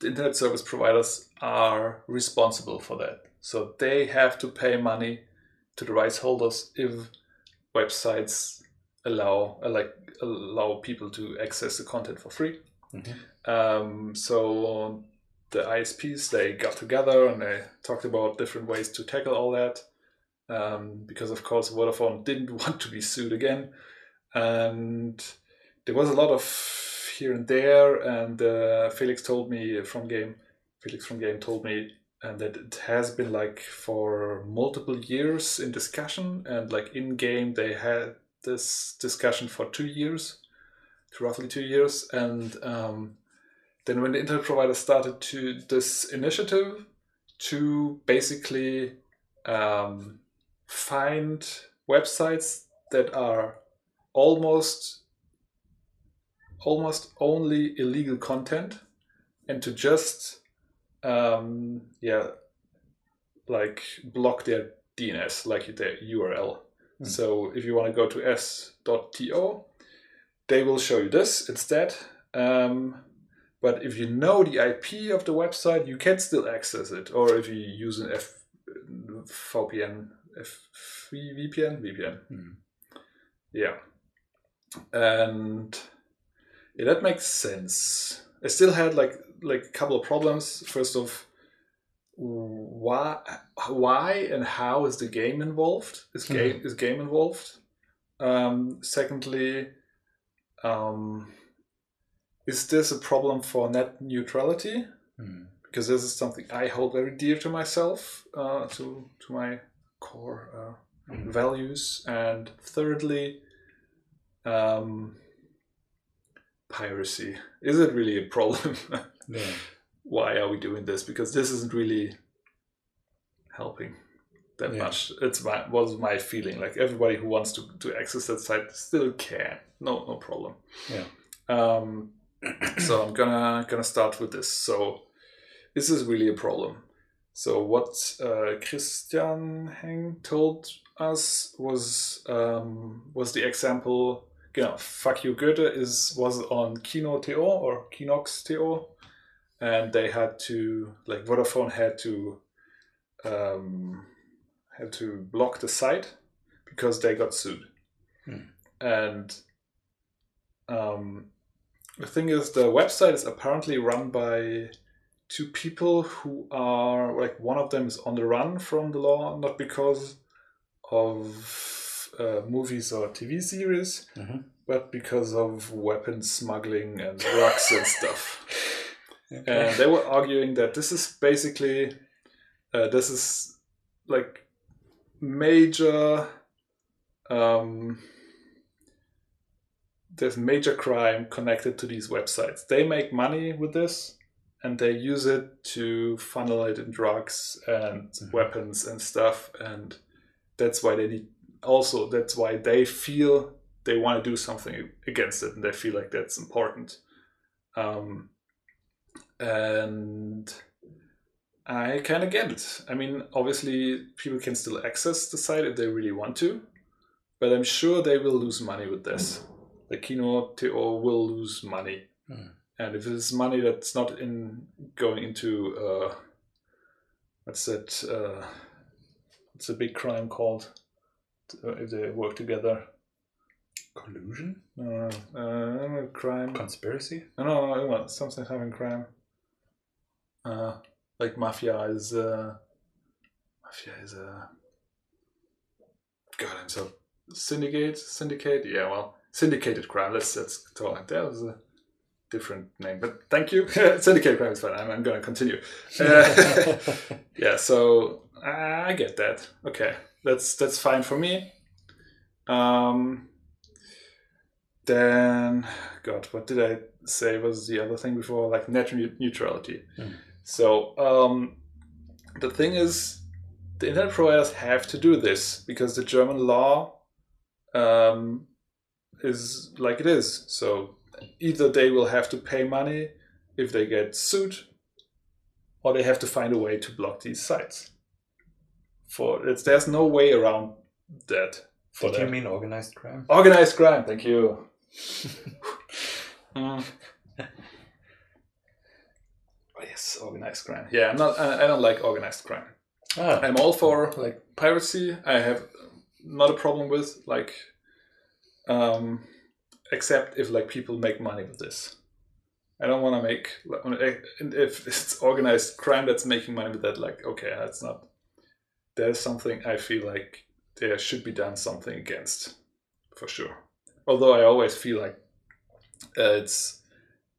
the internet service providers are responsible for that. So they have to pay money to the rights holders if websites allow uh, like allow people to access the content for free. Mhm. Um, so the ISPs they got together and they talked about different ways to tackle all that. Um, because of course Vodafone <laughs> didn't want to be sued again, and there was a lot of here and there. And uh, Felix told me from game, Felix from game told me and that it has been like for multiple years in discussion and like in game they had this discussion for two years roughly two years and um, then when the internet provider started to this initiative to basically um, find websites that are almost almost only illegal content and to just um, yeah, like block their DNS, like their URL. Hmm. So if you want to go to s.to, they will show you this instead. Um, but if you know the IP of the website, you can still access it. Or if you use an F, VPN, F, VPN, VPN. Hmm. Yeah. And yeah, that makes sense. I still had like like a couple of problems. First of why why and how is the game involved? Is Hmm. game is game involved? Um, secondly, um, is this a problem for net neutrality? Hmm. Because this is something I hold very dear to myself, uh, to to my core uh, Mhm. values. And thirdly, um, piracy. Is it really a problem? <laughs> Yeah. Why are we doing this? Because this isn't really helping that Yeah. much. It's my was my feeling. Like everybody who wants to, to access that site still can. No no problem. Yeah. Um, <clears throat> so I'm gonna gonna start with this. So this is really a problem. So what uh, Christian Hennig told us was um, was the example. Genau, Fack ju Göhte is was on Kino Kino.to or Kinox.to, and they had to like Vodafone had to um, had to block the site because they got sued, Hmm. and um, the thing is the website is apparently run by two people who are like one of them is on the run from the law not because of uh, movies or tv series Mhm. but because of weapons smuggling and drugs and stuff <laughs> Okay. and they were arguing that this is basically uh, this is like major um, there's major crime connected to these websites they make money with this and they use it to funnel it in drugs and Mhm. weapons and stuff and that's why they need also that's why they feel they want to do something against it and they feel like that's important um, and I kind of get it. I mean, obviously, people can still access the site if they really want to, but I'm sure they will lose money with this. The Kino.to will lose money, Hmm. and if it's money that's not in going into uh, what's that? Uh, what's a big crime called? Uh, if they work together, Collusion? uh, uh, crime. Conspiracy? No, no, no, no, something having crime. Uh, like mafia is uh, mafia is a. God, I'm so syndicate, syndicate. Yeah, well, syndicated crime. Let's let's talk. That was a different name, but thank you. <laughs> syndicated crime is fine. I'm, I'm going to continue. Uh, <laughs> yeah, so I get that. Okay, that's that's fine for me. Um, then, God, what did I say was the other thing before? Like net neutrality. Hmm. So um, the thing is, the internet providers have to do this because the German law um, is like it is. So either they will have to pay money if they get sued, or they have to find a way to block these sites. For it's, there's no way around that. For Did you mean organized crime? Organized crime. Thank you. <laughs> Mm. <laughs> Yes, organized crime. Yeah, I'm not. I I don't like organized crime. Ah, I'm all for like piracy. I have not a problem with like Um, except if like people make money with this. I don't want to make like, when it- and if <laughs> it's organized crime that's making money with that. Like, okay, that's not. There's something I feel like there should be done something against, for sure. Although I always feel like uh, it's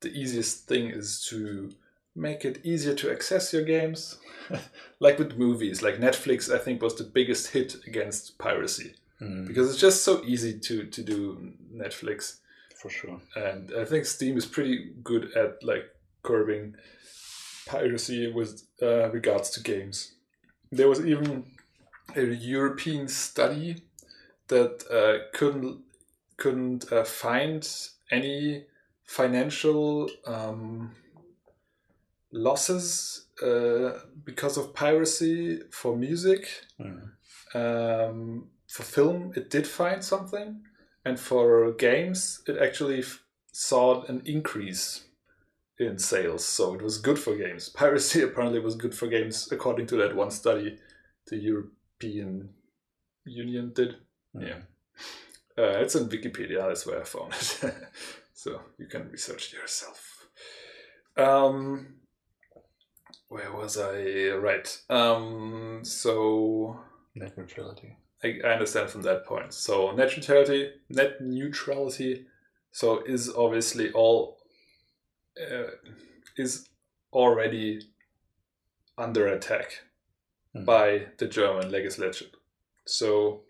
the easiest thing is to make it easier to access your games, <laughs> like with movies. Like Netflix, I think was the biggest hit against piracy Mm, because it's just so easy to to do Netflix for sure. and I think Steam is pretty good at like curbing piracy with uh, regards to games. There was even a European study that uh, couldn't couldn't uh, find any financial um, losses uh, because of piracy for music. Mm. Um, for film, it did find something, and for games, it actually f- saw an increase in sales. So it was good for games. <laughs> Piracy apparently was good for games, according to that one study the European Union did. Mm. Yeah. Uh, it's on Wikipedia. That's where I found it. <laughs> so you can research yourself. Um, where was I? Right. Um, so Net neutrality. I, I understand from that point. So net neutrality, net neutrality, so is obviously all uh, is already under attack Mm. by the German legislature. So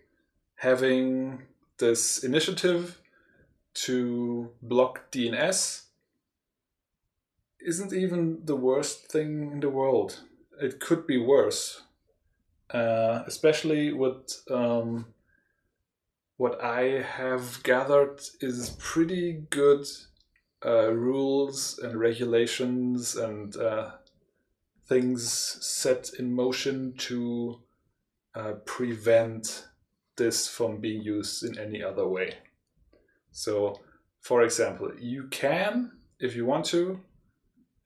having this initiative to block DNS isn't even the worst thing in the world. It could be worse uh, especially with um, what I have gathered is pretty good uh, rules and regulations and uh, things set in motion to uh, prevent this from being used in any other way. So, for example, you can, if you want to,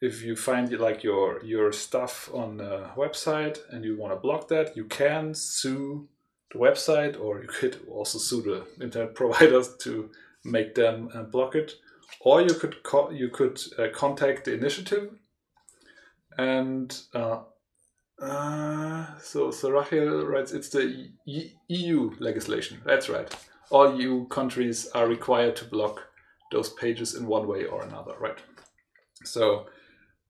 if you find like your your stuff on a website and you want to block that, you can sue the website, or you could also sue the internet <laughs> providers to make them uh, block it, or you could co- you could uh, contact the initiative, and uh, uh, so so Rachel writes it's the E- EU legislation. That's right. All EU countries are required to block those pages in one way or another, right? So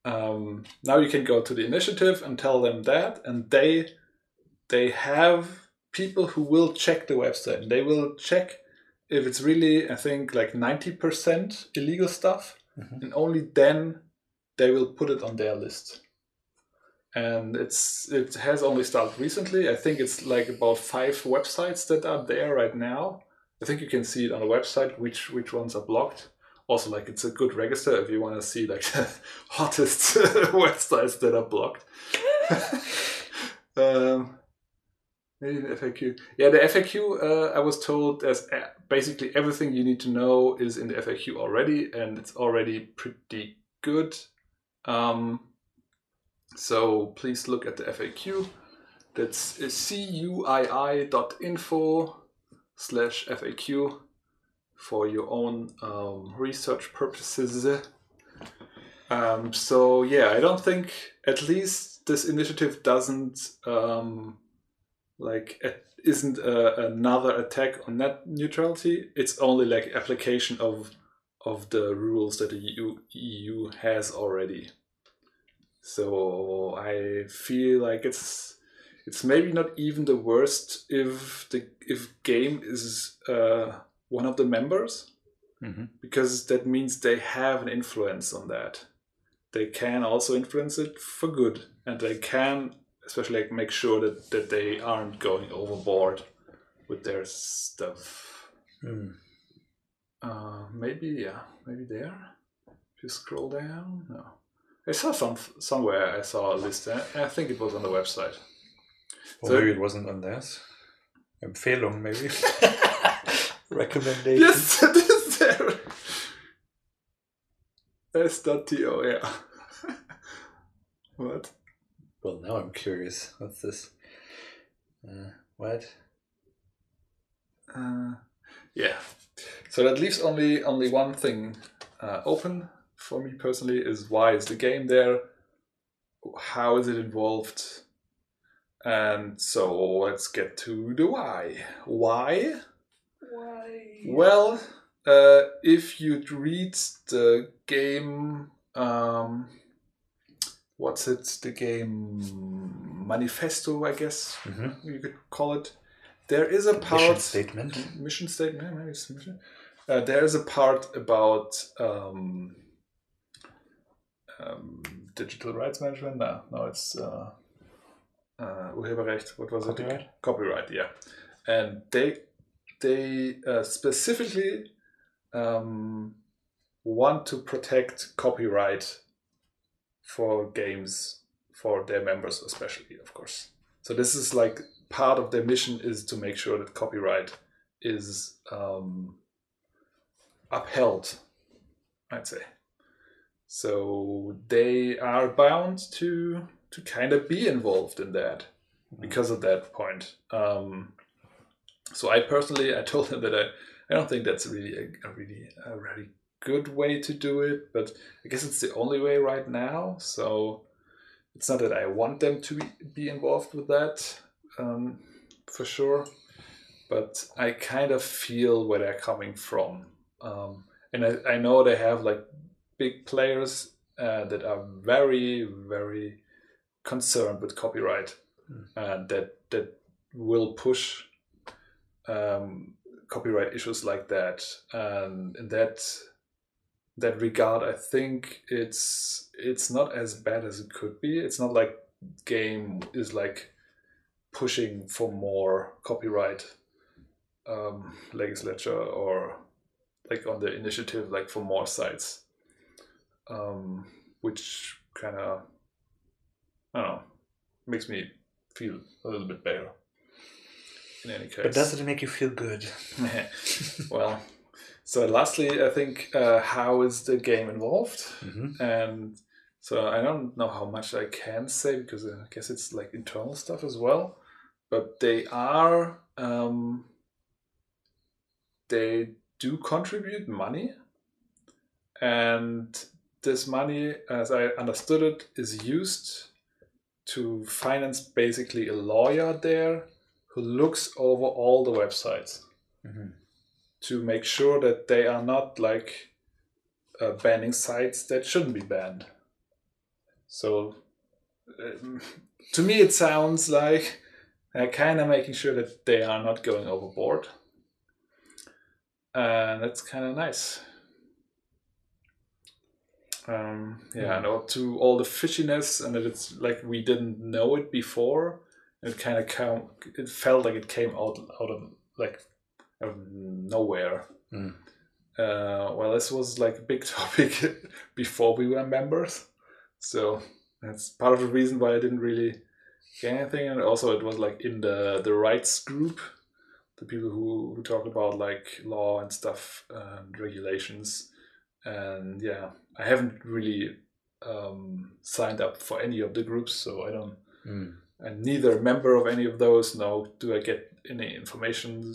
um, now you can go to the initiative and tell them that, and they they have people who will check the website. They will check if it's really, I think, like ninety percent illegal stuff, Mhm. and only then they will put it on their list. And it's it has only started recently. I think it's like about five websites that are there right now. I think you can see it on the website which which ones are blocked also like it's a good register if you want to see like <laughs> the hottest <laughs> websites that are blocked. <laughs> um, FAQ. Yeah, the FAQ. Uh, I was told there's uh, basically everything you need to know is in the FAQ already, and it's already pretty good. Um, so please look at the FAQ. That's cuii.info slash FAQ for your own um, research purposes. Um, so yeah, I don't think at least this initiative doesn't um, like it isn't a, another attack on net neutrality. It's only like application of of the rules that the EU, EU has already. So I feel like it's it's maybe not even the worst if the if game is uh, one of the members hmm because that means they have an influence on that. They can also influence it for good, and they can especially like make sure that, that they aren't going overboard with their stuff. Mm. Uh, maybe yeah, maybe there. If you scroll down, no. I saw some somewhere. I saw a list. I, I think it was on the website. Or So- maybe it wasn't on theirs. Empfehlung, maybe. <laughs> Recommendation. Yes, <laughs> it is there. S.to, yeah. <laughs> what? Well, now I'm curious. What's this? Uh, what? Uh, yeah. So that leaves only only one thing uh, open for me personally is why is the game there? How is it involved? And so let's get to the why. Why? Well, uh, if you'd read the game, um, what's it? The game manifesto, I guess Mhm. you could call it. There is a part Mission statement. mission statement. Maybe it's mission. Uh, there is a part about um, um, digital rights management. No, no, it's uh, uh, Urheberrecht. What was Copyright? it? Copyright. Yeah, and they they uh, specifically um, want to protect copyright for games for their members, especially, of course. So this is like part of their mission is to make sure that copyright is um, upheld. I'd say. So they are bound to to kind of be involved in that because of that point. Um, so I personally, I told them that I, I don't think that's really a, a really a really good way to do it, but I guess it's the only way right now. So it's not that I want them to be, involved with that um, for sure, but I kind of feel where they're coming from. Um, and I, I know they have like big players uh, that are very, very concerned with copyright and that, that will push um, copyright issues like that. And in that that regard, I think it's it's not as bad as it could be. It's not like game is like pushing for more copyright um, legislature or like on the initiative like for more sites, um, which kind of I don't know makes me feel a little bit better. In any case, But does it make you feel good? <laughs> well, so lastly, I think uh, how is the game involved? Mhm. And so I don't know how much I can say because I guess it's like internal stuff as well. But they are, um, they do contribute money. And this money, as I understood it, is used to finance basically a lawyer there who looks over all the websites Mhm. to make sure that they are not like uh, banning sites that shouldn't be banned. So, um, <laughs> to me, it sounds like they're kind of making sure that they are not going overboard, and that's kind of nice. Um, yeah, and all- to all the fishiness, and that it's like we didn't know it before. It kind of came. It felt like it came out out of like out of nowhere. Mm. Uh, well, this was like a big <laughs> topic before we were members, so that's part of the reason why I didn't really get anything. And also, it was like in the the rights group, the people who who talk about like law and stuff and regulations. And yeah, I haven't really um, signed up for any of the groups, so I don't Mm. And neither member of any of those nor do I get any information.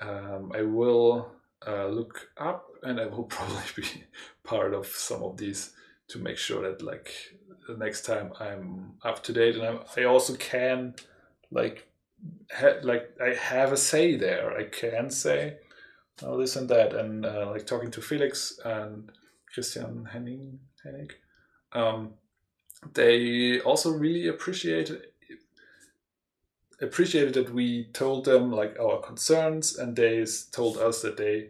Um, I will uh, look up and I will <laughs> probably be part of some of these to make sure that like the next time I'm up to date and I'm, I also can like ha- like I have a say there. I can say oh, this and that and uh, like talking to Felix and Christian Henning Hennig. Um, they also really appreciated appreciated that we told them like our concerns and they told us that they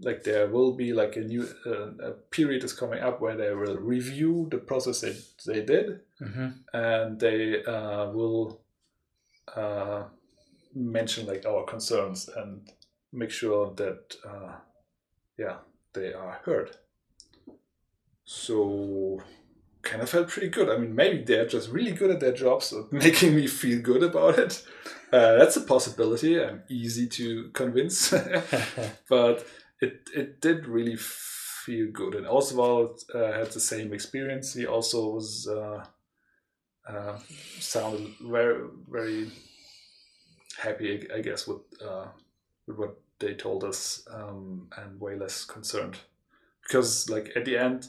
like there will be like a new uh, a period is coming up where they will review the process they, they did Mhm. and they uh, will uh, mention like our concerns and make sure that uh, yeah they are heard so kind of felt pretty good. I mean maybe they're just really good at their jobs <laughs> making me feel good about it. Uh, that's a possibility. I'm easy to convince. <laughs> <laughs> But it it did really feel good. And Oswald uh, had the same experience. He also was uh, uh, sounded very very happy I guess with uh, with what they told us, um, and way less concerned. Because like at the end,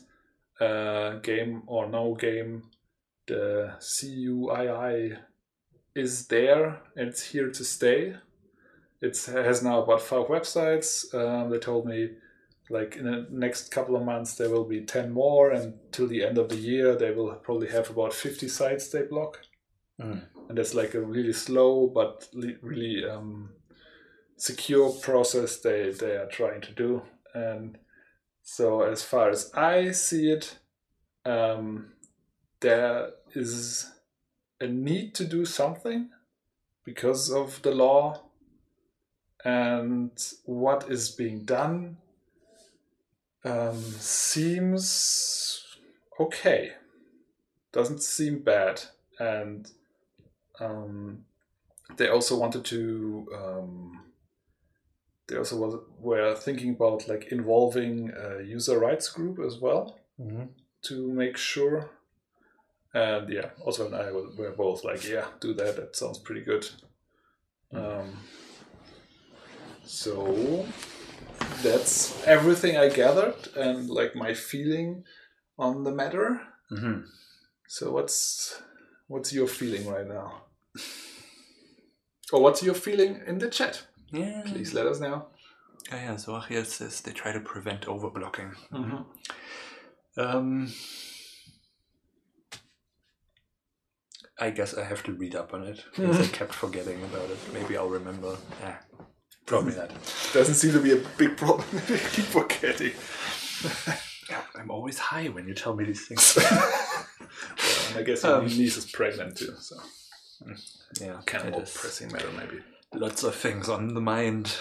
uh, game or no game, the CUII is there and it's here to stay. It has now about five websites. Um, they told me like in the next couple of months there will be 10 more and till the end of the year they will probably have about 50 sites they block Mm. and that's like a really slow but really um, secure process they, they are trying to do and so as far as i see it um, there is a need to do something because of the law and what is being done um, seems okay. Doesn't seem bad, and um, they also wanted to. Um, they also was, were thinking about like involving a user rights group as well Mhm. to make sure. And yeah, also and I were both like, yeah, do that. That sounds pretty good. Um, so that's everything I gathered and like my feeling on the matter. Mhm. So what's what's your feeling right now? Or what's your feeling in the chat? Yeah. Please let us know. Oh, yeah, so Achiel says they try to prevent overblocking. Mhm. Um, I guess I have to read up on it because I <laughs> kept forgetting about it. Maybe I'll remember. Yeah, probably not. Doesn't seem to be a big problem. <laughs> I keep forgetting. I'm always high when you tell me these things. <laughs> Well, I guess your Um, niece is pregnant too, so yeah, kind of more pressing matter maybe. Lots of things on the mind.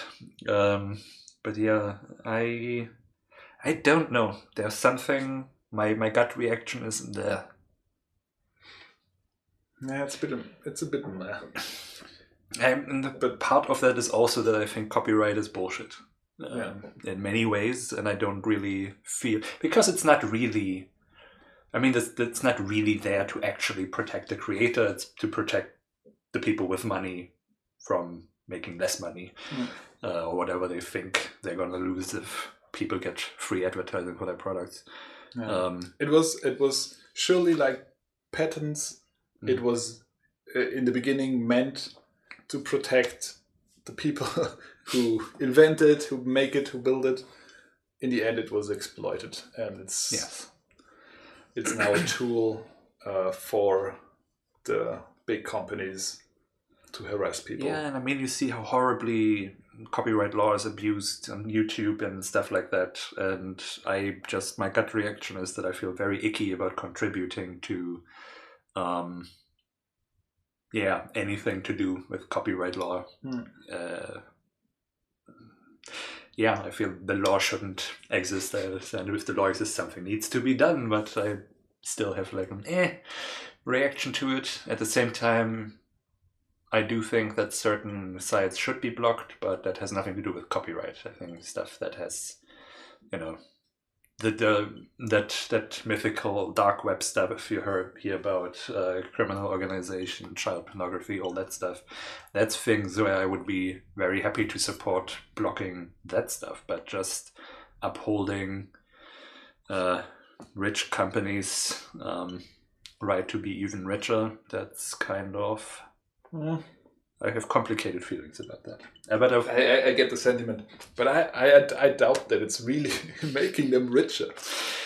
Um, but yeah, I I don't know. There's something. My my gut reaction isn't there. Yeah, it's a bit. It's a bit. Meh. And the, but part of that is also that I think copyright is bullshit. Um, Yeah. In many ways, and I don't really feel because it's not really. I mean, it's, that's not really there to actually protect the creator. It's to protect the people with money from making less money, Mm. uh, or whatever they think they're gonna lose if people get free advertising for their products. Yeah. Um, It was it was surely like patents. It Mm. was uh, in the beginning meant to protect the people <laughs> who invent it, who make it, who build it. In the end, it was exploited, and it's yes. it's now a tool uh, for the big companies to harass people. Yeah, and I mean, you see how horribly copyright law is abused on YouTube and stuff like that. And I just, my gut reaction is that I feel very icky about contributing to, um, yeah, anything to do with copyright law. Hmm. Uh, yeah, I feel the law shouldn't exist. I understand if the law exists, something needs to be done, but I still have like an eh reaction to it. At the same time, I do think that certain sites should be blocked, but that has nothing to do with copyright. I think stuff that has, you know, the, the that that mythical dark web stuff. If you heard hear about uh, criminal organization, child pornography, all that stuff, that's things where I would be very happy to support blocking that stuff. But just upholding uh, rich companies' um, right to be even richer, that's kind of I have complicated feelings about that. Uh, but I, I, get the sentiment, but I, I, I doubt that it's really <laughs> making them richer.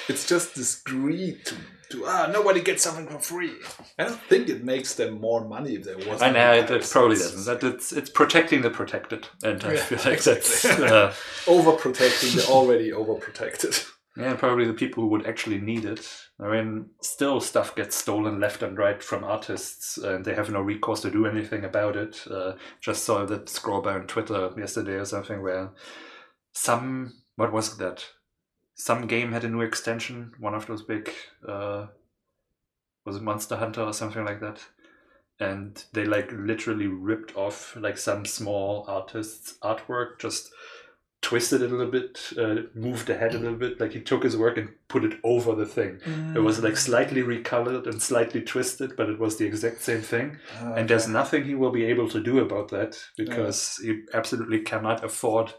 It's just this greed to, to ah nobody gets something for free. I don't think it makes them more money if there wasn't. I know it, it probably doesn't. That it's it's protecting the protected, and I Yeah, feel like that's exactly. uh, <laughs> Overprotecting the already overprotected. Yeah probably the people who would actually need it. I mean, still stuff gets stolen left and right from artists, and they have no recourse to do anything about it. Uh, just saw that scroll by on Twitter yesterday or something where some what was that? Some game had a new extension. One of those big uh, was it Monster Hunter or something like that. And they like literally ripped off like some small artist's artwork, just twisted it a little bit, uh, moved the head a little bit. Like he took his work and put it over the thing. It was like slightly recolored and slightly twisted, but it was the exact same thing. Ah, And there's nothing he will be able to do about that because he absolutely cannot afford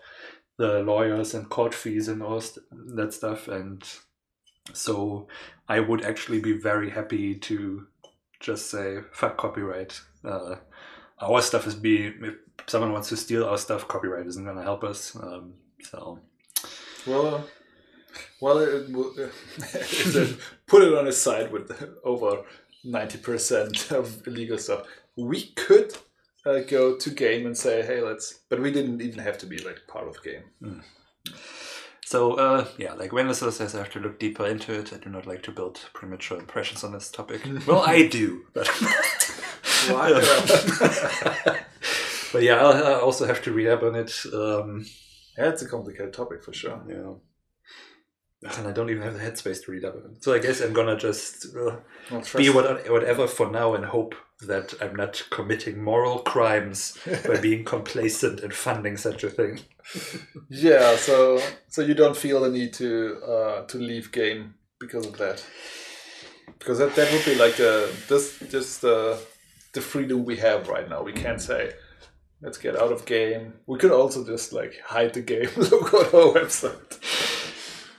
the lawyers and court fees and all st- that stuff. And so I would actually be very happy to just say, fuck copyright. Uh, our stuff is being, if someone wants to steal our stuff, copyright isn't going to help us. Um, so, Well, uh, well, it, <laughs> if put it on his side with over ninety percent of illegal stuff. We could uh, go to game and say, "Hey, let's," but we didn't even have to be like part of game. so uh, yeah, like Wendelso says, I have to look deeper into it. I do not like to build premature impressions on this topic. <laughs> well, I do, but. <laughs> but yeah, I'll, I also have to read up on it. Um, yeah, it's a complicated topic for sure. yeah. And I don't even have the headspace to read up on it. So I guess I'm gonna just uh, be what, whatever for now and hope that I'm not committing moral crimes by <laughs> being complacent and funding such a thing. Yeah, so so you don't feel the need to uh, to leave game because of that, because that, that would be like the this just the the freedom we have right now. We can't say let's get out of game. We could also just like hide the game, <laughs> look on our website,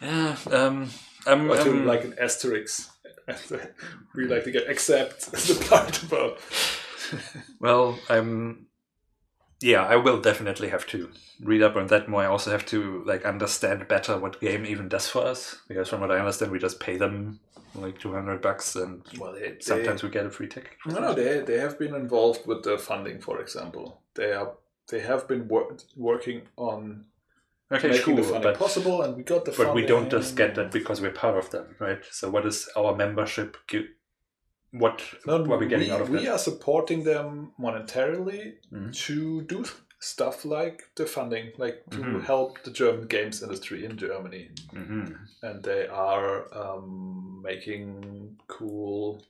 Yeah, um, I'm, or do I'm- like an asterisk. <laughs> we like to get accept as <laughs> the part about. Well, I'm. Yeah, I will definitely have to read up on that more. I also have to like understand better what game even does for us because from what I understand, we just pay them like two hundred bucks, and Well, they, they- sometimes we get a free ticket. No, no, they they have been involved with the funding, for example. They are they have been wor- working on Okay, making the funding but possible, and we got the. but we don't just get that because we're part of them, right? So what is our membership? Give, what No, what are we getting we, out of we that? We are supporting them monetarily Mhm. to do stuff like the funding, like to Mhm. help the German games industry in Germany, hmm and they are um, making cool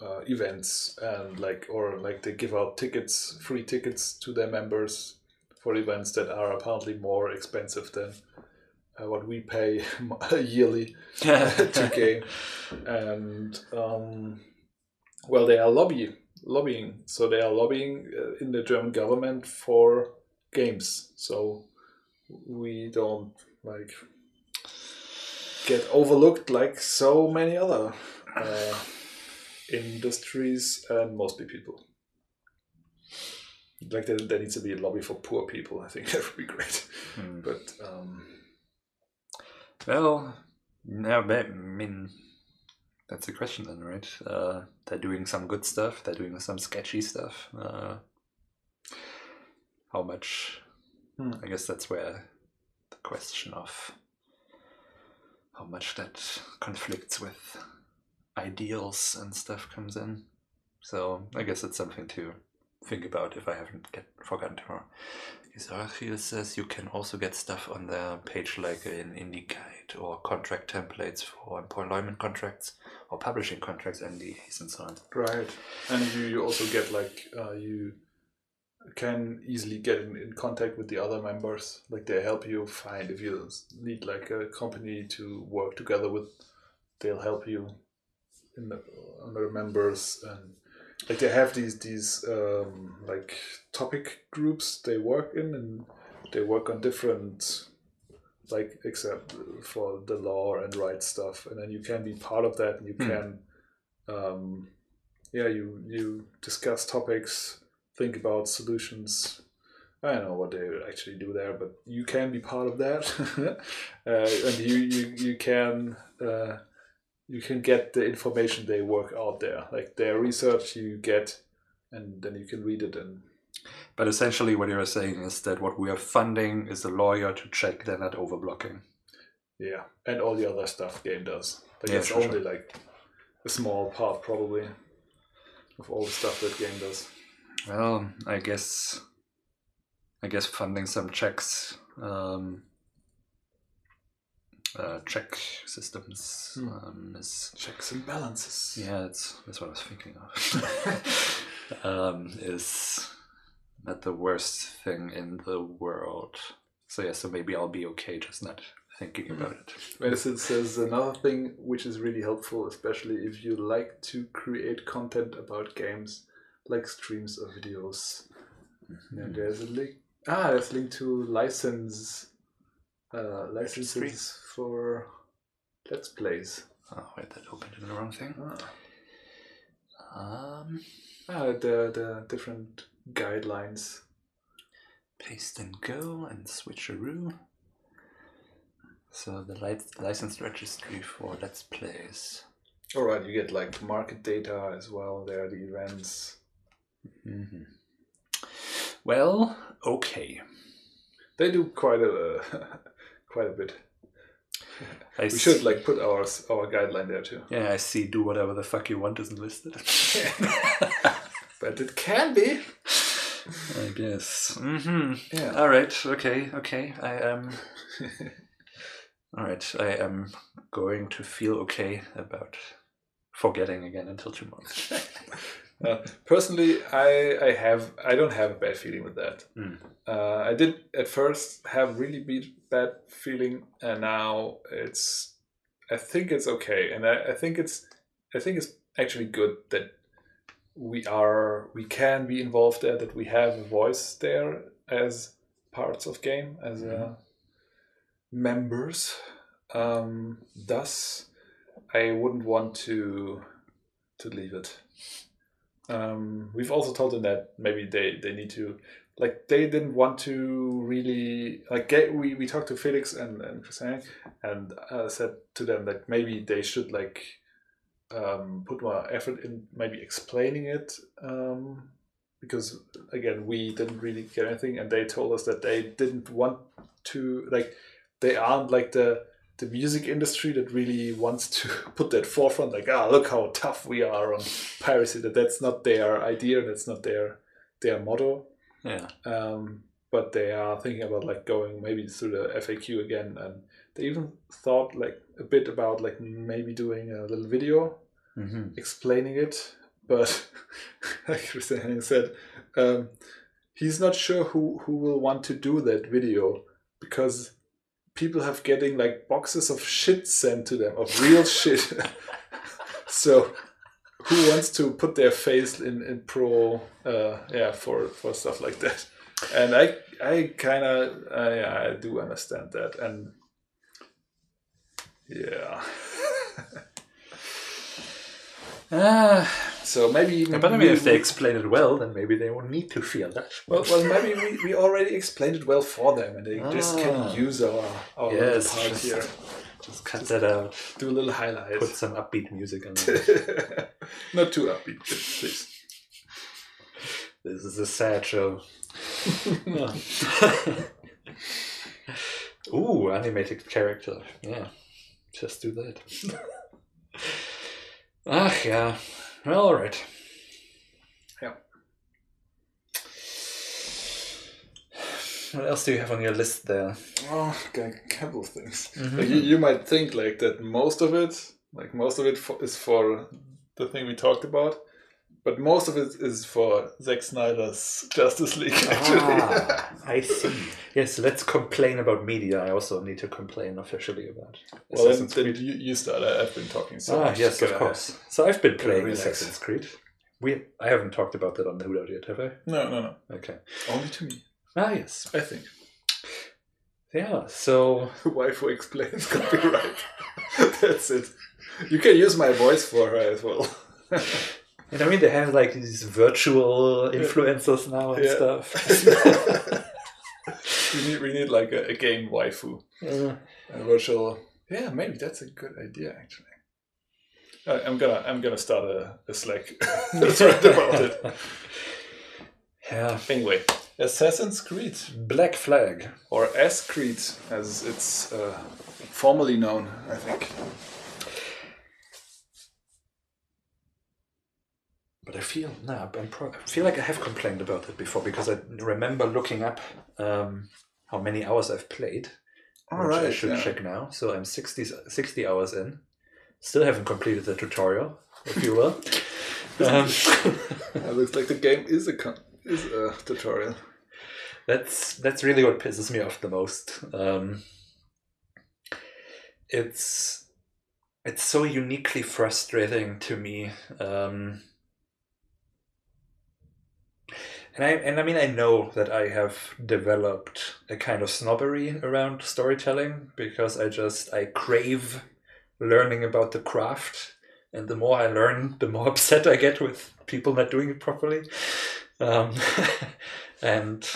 uh, events and like or like they give out tickets, free tickets to their members for events that are apparently more expensive than uh, what we pay <laughs> yearly <laughs> <laughs> to game. And um, well, they are lobby lobbying, so they are lobbying uh, in the German government for games. So we don't like get overlooked like so many other uh, industries and mostly people. Like there, there needs to be a lobby for poor people. I think <laughs> that would be great. Hmm. But um, Well, no, I mean, that's the question then, right? Uh, they're doing some good stuff. They're doing some sketchy stuff. Uh, how much? Hmm. I guess that's where the question of how much that conflicts with ideals and stuff comes in. So I guess it's something to think about if I haven't get forgotten to. Israel says you can also get stuff on their page like an indie guide or contract templates for employment contracts or publishing contracts, NDAs and so on. Right, and you, you also get like uh, you can easily get in, in contact with the other members. Like they help you find if you need like a company to work together with. They'll help you in the under members and like they have these these um, like topic groups they work in and they work on different like except for the law and right stuff and then you can be part of that and you Hmm. can um, yeah you you discuss topics think about solutions. I don't know what they actually do there but you can be part of that. <laughs> Uh, and you you, you can uh, you can get the information they work out there. Like their research you get and then you can read it and But essentially, what you're saying is that what we are funding is a lawyer to check they're not overblocking. yeah and all the other stuff game does like Yeah, it's sure, only like a small part probably of all the stuff that game does Well, I guess, I guess funding some checks, um, uh, check systems Hmm. um, is checks and balances yeah, it's that's what I was thinking of. <laughs> um, is not the worst thing in the world. So yeah, so maybe I'll be okay just not thinking about it. Medicine says another thing which is really helpful, especially if you like to create content about games, like streams or videos. And there's a link. Ah, there's a link to license uh, licenses for Let's Plays. Oh wait, that opened in the wrong thing. Ah, Um, ah the the different guidelines. paste and go and switcheroo. So the li- license registry for Let's Plays. All right, you get like market data as well. There are the events. hmm Well, okay. They do quite a <laughs> quite a bit. I We should like put our our guideline there too. Yeah, I see. Do whatever the fuck you want isn't listed. <laughs> <laughs> But it can be. I guess. hmm Yeah. All right. Okay. Okay. I am. <laughs> All right. I am going to feel okay about forgetting again until tomorrow. <laughs> Uh, personally, I I have I don't have a bad feeling with that. Mm. Uh, I did at first have really be- bad feeling, and now it's I think it's okay, and I, I think it's I think it's actually good that we are we can be involved there, that we have a voice there as parts of game as uh, members. Um, thus, I wouldn't want to to leave it. Um, we've also told them that maybe they, they need to like they didn't want to really like get we, we talked to Felix and, and Christian and uh, said to them that maybe they should like um, put more effort in maybe explaining it um, because again we didn't really get anything and they told us that they didn't want to like they aren't like the the music industry that really wants to <laughs> put that forefront like ah look how tough we are on piracy that that's not their idea that's not their their motto Yeah. um, but they are thinking about like going maybe through the FAQ again and they even thought like a bit about like maybe doing a little video hmm explaining it but <laughs> like Christian Hennig said um, he's not sure who who will want to do that video because people have getting like boxes of shit sent to them of real <laughs> shit. <laughs> So who wants to put their face in in pro uh yeah for for stuff like that? And i i kind of uh, yeah i do understand that. And yeah <laughs> Ah, so maybe but I mean, if they explain it well, then maybe they won't need to feel that. well, well maybe we, we already explained it well for them and they just can Ah. use our our Yes, little part just- here Just cut that out. do a little highlight Put some upbeat music on it. <laughs> not too upbeat please this is a sad show. <laughs> Ooh, animated character. Yeah, just do that. <laughs> Ah, yeah. Well, all right. Yeah. What else do you have on your list there? Oh, okay, a couple of things. Mhm. Like, you, you might think like that most of it, like most of it for, is for the thing we talked about, but most of it is for Zack Snyder's Justice League. Actually, Ah, I see. Yes, let's complain about media. I also need to complain officially about. well, Assassin's then Creed. you, you start. I, I've been talking so ah, much. yes, of ahead. course. So I've been playing relax. Assassin's Creed. We, I haven't talked about that on the Huda yet, have I? No, no, no. Okay. Only to me, Ah, yes. I think. Yeah. So <laughs> Waifu explains copyright. <laughs> That's it. You can use my voice for her as well. <laughs> And I mean, they have like these virtual influencers now and Yeah. stuff. <laughs> <laughs> we need we need like a, a game waifu. Uh, a virtual yeah maybe that's a good idea actually I- i'm gonna i'm gonna start a, a slack <laughs> thread about it yeah. anyway assassin's creed Black Flag. or s creed as it's uh, formally known i think But I feel no, I'm pro- I feel like I have complained about it before because I remember looking up um, how many hours I've played. All which I should yeah. check now. So I'm 60, 60 hours in. Still haven't completed the tutorial, if you will. <laughs> um, <laughs> it looks like the game is a con- is a tutorial that's that's really what pisses me off the most. Um, it's it's so uniquely frustrating to me. Um, and I and I mean I know that I have developed a kind of snobbery around storytelling because I just I crave learning about the craft and the more I learn, the more <laughs> upset I get with people not doing it properly. Um, <laughs> and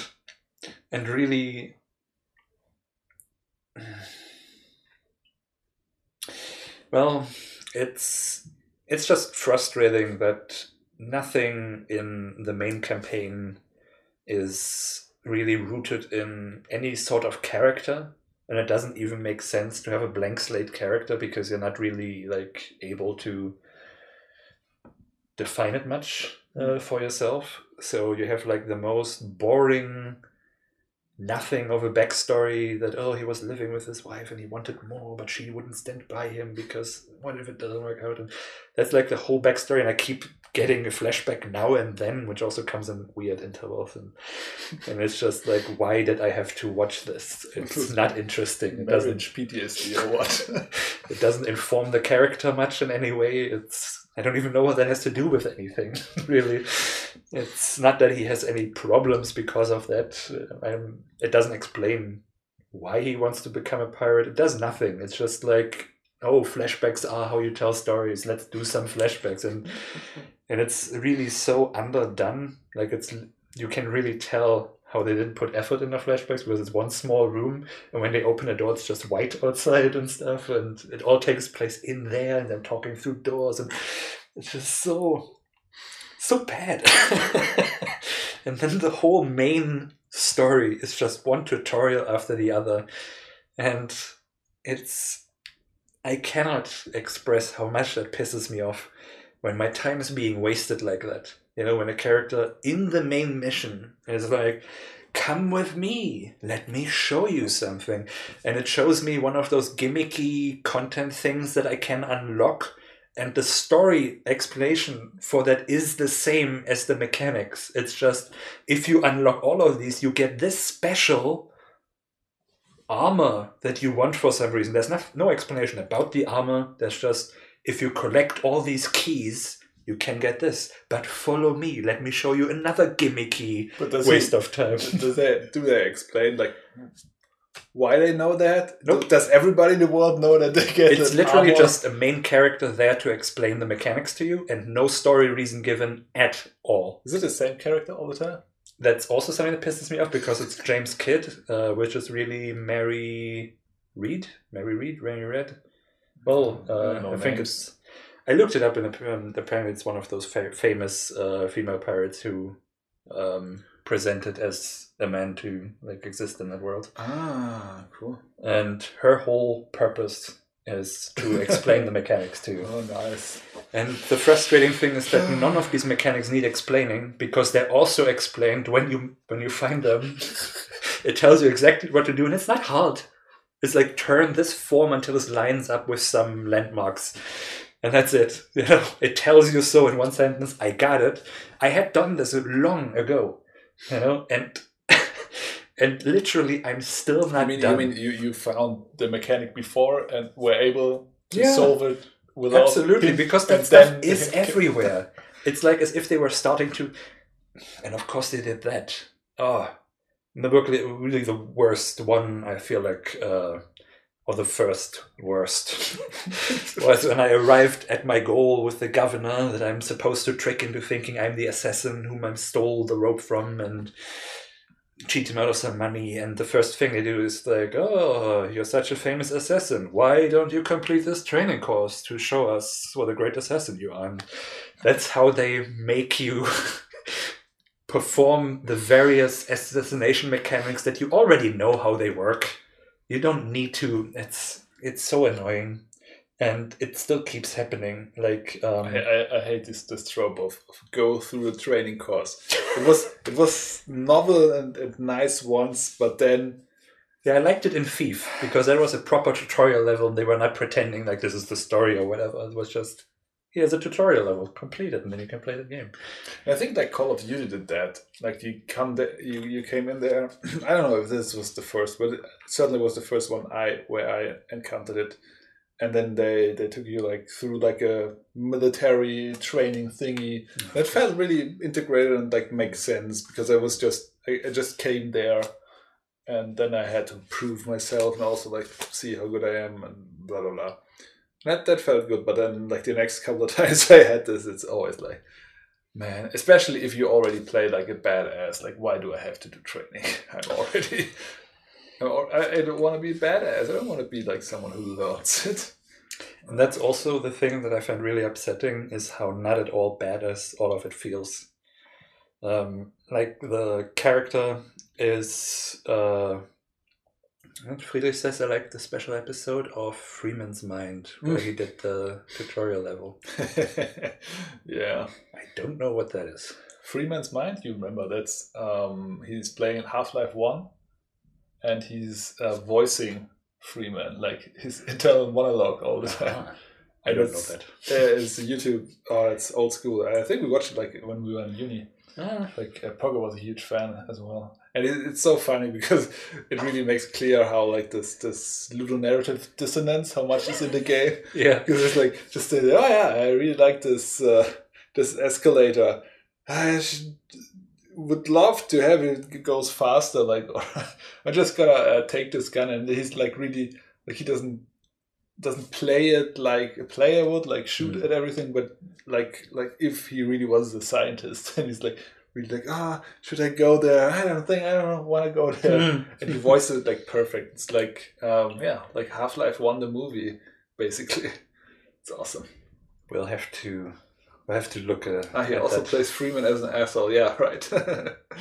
and really <sighs> well it's it's just frustrating that nothing in the main campaign is really rooted in any sort of character and it doesn't even make sense to have a blank slate character because you're not really like able to define it much uh, for yourself. So you have like the most boring nothing of a backstory that oh he was living with his wife and he wanted more but she wouldn't stand by him because what if it doesn't work out? And that's like the whole backstory and i keep getting a flashback now and then which also comes in weird intervals. And, and it's just like why did i have to watch this? It's <laughs> not interesting. It doesn't PTSD or what? <laughs> it doesn't inform the character much in any way. It's i don't even know what that has to do with anything <laughs> really. It's not that he has any problems because of that. Um, it doesn't explain why he wants to become a pirate. It does nothing. It's just like oh flashbacks are how you tell stories. Let's do some flashbacks. And <laughs> and it's really so underdone. Like it's you can really tell how they didn't put effort in the flashbacks because it's one small room. And when they open a door it's just white outside and stuff. And it all takes place in there and them talking through doors. And it's just so so bad. <laughs> And then the whole main story is just one tutorial after the other. And it's i cannot express how much that pisses me off when my time is being wasted like that. You know when a character in the main mission is like come with me let me show you something. And it shows me one of those gimmicky content things that i can unlock and the story explanation for that is the same as the mechanics. It's just if you unlock all of these you get this special armor that you want for some reason there's no, no explanation about the armor there's just if you collect all these keys you can get this but follow me let me show you another gimmicky But does waste he- of time do they do they explain like why they know that? Nope. Does everybody in the world know that they get? it's literally armor? just a main character there to explain the mechanics to you and no story reason given at all Is it the same character all the time? That's also something that pisses me off because it's James Kidd, uh, which is really Mary Read, Mary Read, Mary Red. Well, I uh, don't I think names. it's. I looked it up, and um, apparently it's one of those fa- famous uh, female pirates who um, presented as a man to like exist in that world, Ah, cool. and her whole purpose is to explain the mechanics to you. <laughs> Oh, nice. And the frustrating thing is that none of these mechanics need explaining because they're also explained when you when you find them. <laughs> it tells you exactly what to do, and it's not hard. It's like turn this form until this lines up with some landmarks, and that's it. <laughs> You know, it tells you so in one sentence. I got it. I had done this long ago, you know, and <laughs> and literally, I'm still not I mean, done. you mean you, you found the mechanic before and were able to Yeah. solve it without Absolutely, because that stuff is <laughs> everywhere. It's like as if they were starting to, and of course they did that. Oh, the book really the worst one. I feel like, uh, or the first worst, <laughs> was when I arrived at my goal with the governor that I'm supposed to trick into thinking I'm the assassin whom I stole the rope from and cheat him out of some money. And the first thing they do is like, "Oh, you're such a famous assassin. Why don't you complete this training course to show us what a great assassin you are?" And that's how they make you <laughs> perform the various assassination mechanics that you already know how they work. You don't need to. It's it's so annoying, and it still keeps happening. Like um, I, I, I hate this this trope of, of go through a training course. It was <laughs> it was novel and, and nice once, but then Yeah, I liked it in Thief because there was a proper tutorial level and they were not pretending like this is the story or whatever. It was just here's a tutorial level, complete it, and then you can play the game. I think that Call of Duty did that. Like you come there, you you came in there. <clears throat> I don't know if this was the first, but it certainly was the first one I where I encountered it. And then they they took you like through like a military training thingy. Mm-hmm. That felt really integrated and like makes sense because I was just I, I just came there, and then I had to prove myself and also like see how good I am and blah blah blah. That that felt good, but then like the next couple of <laughs> times I had this, it's always like, man, especially if you already play like a badass. Like, why do I have to do training? <laughs> I'm already. I'm I, I don't want to be badass. I don't want to be like someone who learns it. And that's also the thing that I find really upsetting is how not at all badass all of it feels. Um, like the character is uh, Friedrich says I like the special episode of Freeman's Mind where he did the tutorial level. <laughs> yeah, I don't know what that is. Freeman's Mind. You remember that's um, he's playing Half Life One, and he's uh, voicing Freeman like his <laughs> internal monologue all the time. Ah, I don't know that. <laughs> It's YouTube. Oh, it's old school. I think we watched it like when we were in uni. Ah, Like uh, Pogo was a huge fan as well, and it, it's so funny because <laughs> it really makes clear how like this this ludonarrative dissonance, how much is in the game. yeah. Because it's like just say, oh yeah, I really like this uh, this escalator. I should, would love to have it goes faster. Like, <laughs> I'm just gotta uh, take this gun, and he's like really like he doesn't doesn't play it like a player would, like shoot Mm. at everything, but like like if he really was a scientist, <laughs> and he's like really like ah, should I go there? I don't think I don't want to go there Hmm. <laughs> and he voiced it like perfect. It's like um, yeah, like Half Life One, the movie, basically. It's awesome. We'll have to we'll have to look uh, Ah, he at also that. plays Freeman as an asshole. Yeah, <laughs> right.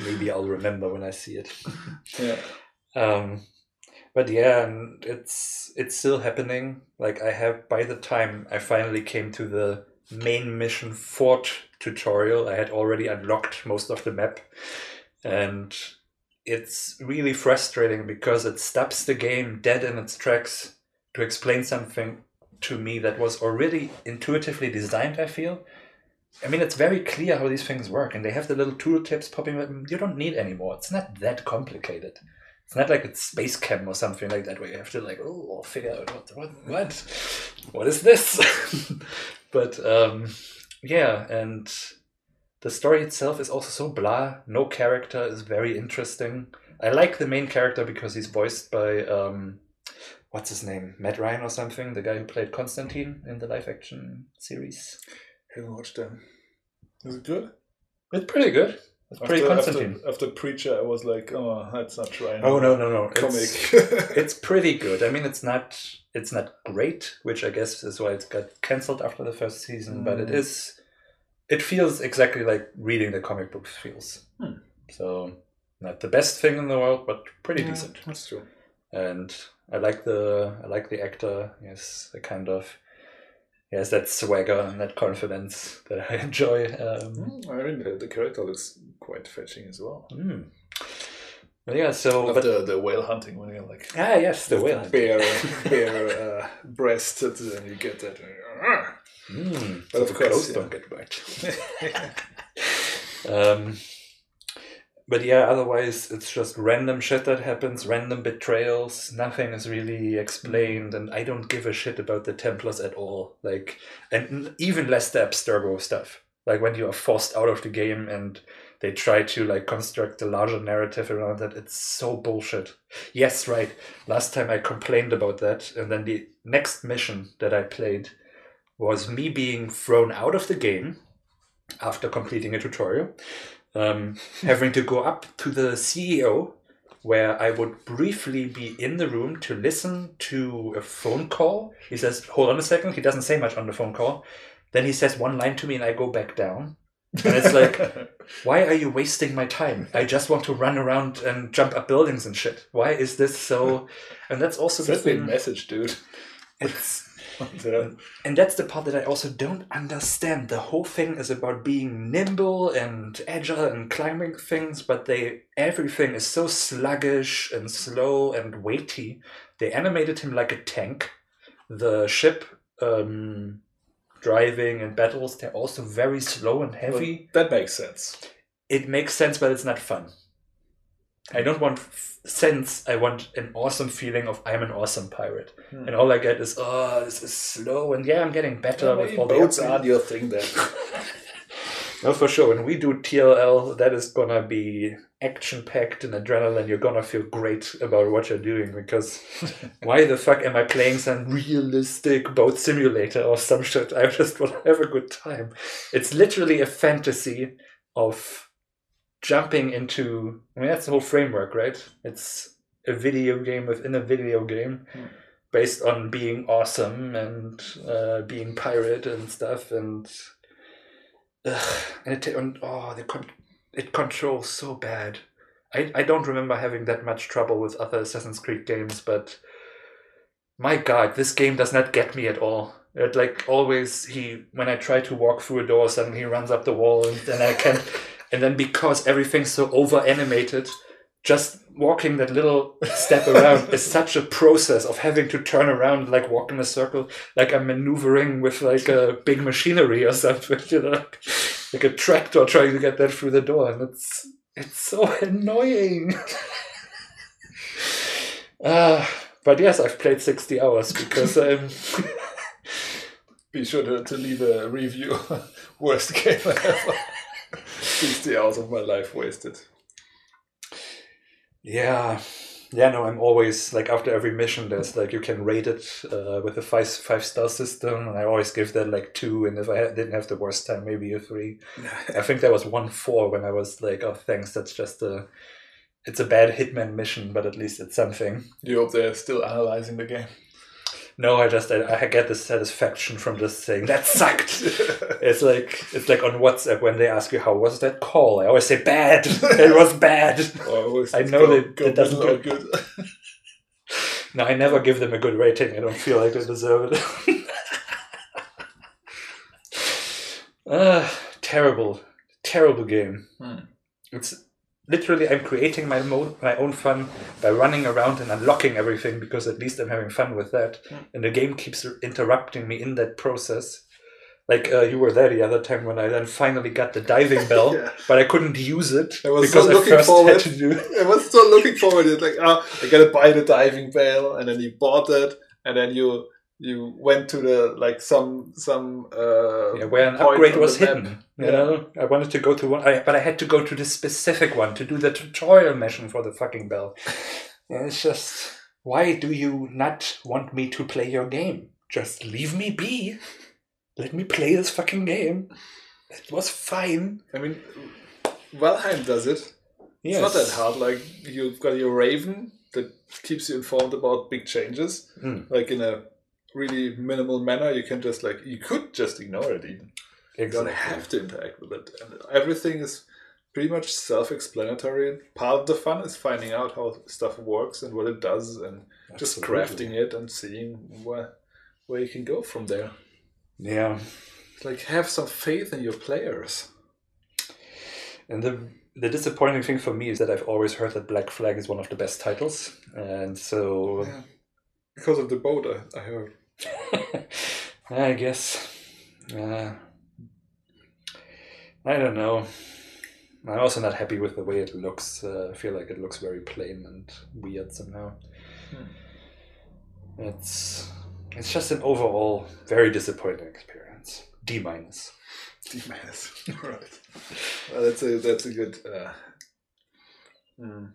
Maybe I'll remember when I see it. <laughs> yeah. Um, but yeah, and it's it's still happening. Like I have by the time I finally came to the main mission fort tutorial, I had already unlocked most of the map, and it's really frustrating because it stops the game dead in its tracks to explain something to me that was already intuitively designed. I feel. I mean, it's very clear how these things work, and they have the little tooltips popping up. You don't need anymore. It's not that complicated. It's not like it's SpaceChem or something like that where you have to like, oh, figure out what what what what is this? <laughs> but um, yeah, and the story itself is also so blah. No character is very interesting. I like the main character because he's voiced by um, what's his name, Matt Ryan or something, the guy who played Constantine in the live action series. Haven't watched them. Is it good? It's pretty good. It's pretty after, Constantine. After, after Preacher, I was like, oh, that's not trying. Oh no no no! comic. <laughs> It's, it's <laughs> pretty good. I mean, it's not it's not great, which I guess is why it got cancelled after the first season. But it Mm. it feels exactly like reading the comic books feels. Hmm. So not the best thing in the world, but pretty Yeah, decent. That's true. And I like the I like the actor. Yes, the kind of he has that swagger and that confidence that I <laughs> enjoy. Um, Mm, I mean, the, the character looks quite fetching as well. mm. Yeah, so Of but the, the whale hunting when you're like ah yes, the whale. bare <laughs> bare <laughs> uh, breast, and you get that. Mm, But so of the course, don't get wet. um, but yeah, otherwise it's just random shit that happens, random betrayals. Nothing is really explained, and I don't give a shit about the Templars at all. Like, and even less the Abstergo stuff. Like when you are forced out of the game and they try to like construct a larger narrative around that. It's so bullshit. Yes, right. Last time I complained about that, and then the next mission that I played was me being thrown out of the game after completing a tutorial, um, having to go up to the CEO, where I would briefly be in the room to listen to a phone call. He says, Hold on a second. He doesn't say much on the phone call. Then he says one line to me, and I go back down. And it's like, <laughs> why are you wasting my time? I just want to run around and jump up buildings and shit. Why is this so? And that's also the Send thing. message, dude. It's and that's the part that I also don't understand. The whole thing is about being nimble and agile and climbing things, but they everything is so sluggish and slow and weighty. They animated him like a tank. The ship, um, driving and battles, they're also very slow and heavy. That makes sense. It makes sense, but it's not fun. I don't want f- sense. I want an awesome feeling of I'm an awesome pirate, Hmm. and all I get is oh, this is slow, and yeah, I'm getting better Yeah, with all the boats aren't your thing then. <laughs> No, for sure. When we do TLL, that is gonna be action packed and adrenaline. You're gonna feel great about what you're doing because <laughs> why the fuck am I playing some realistic boat simulator or some shit? I just want to have a good time. It's literally a fantasy of jumping into. I mean, that's the whole framework, right? It's a video game within a video game. Hmm. Based on being awesome and uh, being pirate and stuff, and Ugh, and it and, oh the con- it controls so bad. I I don't remember having that much trouble with other Assassin's Creed games, but my God, this game does not get me at all. It like always he when I try to walk through a door, suddenly he runs up the wall, and then I can't. And then because everything's so over animated, just walking that little step around <laughs> is such a process of having to turn around like walk in a circle like i'm maneuvering with like a big machinery or something <laughs> you know like a tractor trying to get that through the door and it's it's so <laughs> annoying uh, but yes i've played 60 hours because i'm Be sure to, to leave a review. Worst game ever. 60 hours of my life wasted. Yeah, yeah. No, I'm always like after every mission, there's like you can rate it uh, with a five five star system, and I always give that like two. And if I had, didn't have the worst time, maybe a three. <laughs> I think there was one four when I was like, oh, thanks. That's just a. It's a bad hitman mission, but at least it's something. You hope they're still analyzing the game. No, I just I, I get the satisfaction from just saying that sucked. <laughs> It's like it's like on WhatsApp when they ask you how was that call. I always say bad. <laughs> it was bad. Always I know go- that go that doesn't go- good. <laughs> No, I never give them a good rating. I don't feel like they deserve it. Ah, terrible, terrible game. Hmm. It's literally I'm creating my mo- my own fun by running around and unlocking everything because at least I'm having fun with that. Hmm. And the game keeps interrupting me in that process. Like uh, you were there the other time when I then finally got the diving bell, <laughs> Yeah. but I couldn't use it I was because so I first forward- had to do. I was still looking forward It's. Like, oh, I gotta buy the diving bell, and then you bought it, and then you you went to the like some some uh, Yeah, where an upgrade was the hidden. You Yeah. know, I wanted to go to one, I, but I had to go to this specific one to do the tutorial mission for the fucking bell. And it's just, why do you not want me to play your game? Just leave me be. Let me play this fucking game. It was fine. I mean, Valheim does it. Yes. It's not that hard. Like you've got your Raven that keeps you informed about big changes, Mm. like in a really minimal manner. You can just like you could just ignore it even. You don't have to interact with it. And everything is pretty much self-explanatory. Part of the fun is finding out how stuff works and what it does, and just crafting it and seeing where where you can go from there. Yeah. Like have some faith in your players. And the the disappointing thing for me is that I've always heard that Black Flag is one of the best titles, and so Yeah. Because of the boat, I, I heard. <laughs> I guess. Uh, I don't know. I'm also not happy with the way it looks. Uh, I feel like it looks very plain and weird somehow. Hmm. It's it's just an overall very disappointing experience. D minus. D minus. <laughs> right. Well, that's a that's a good. Uh, mm,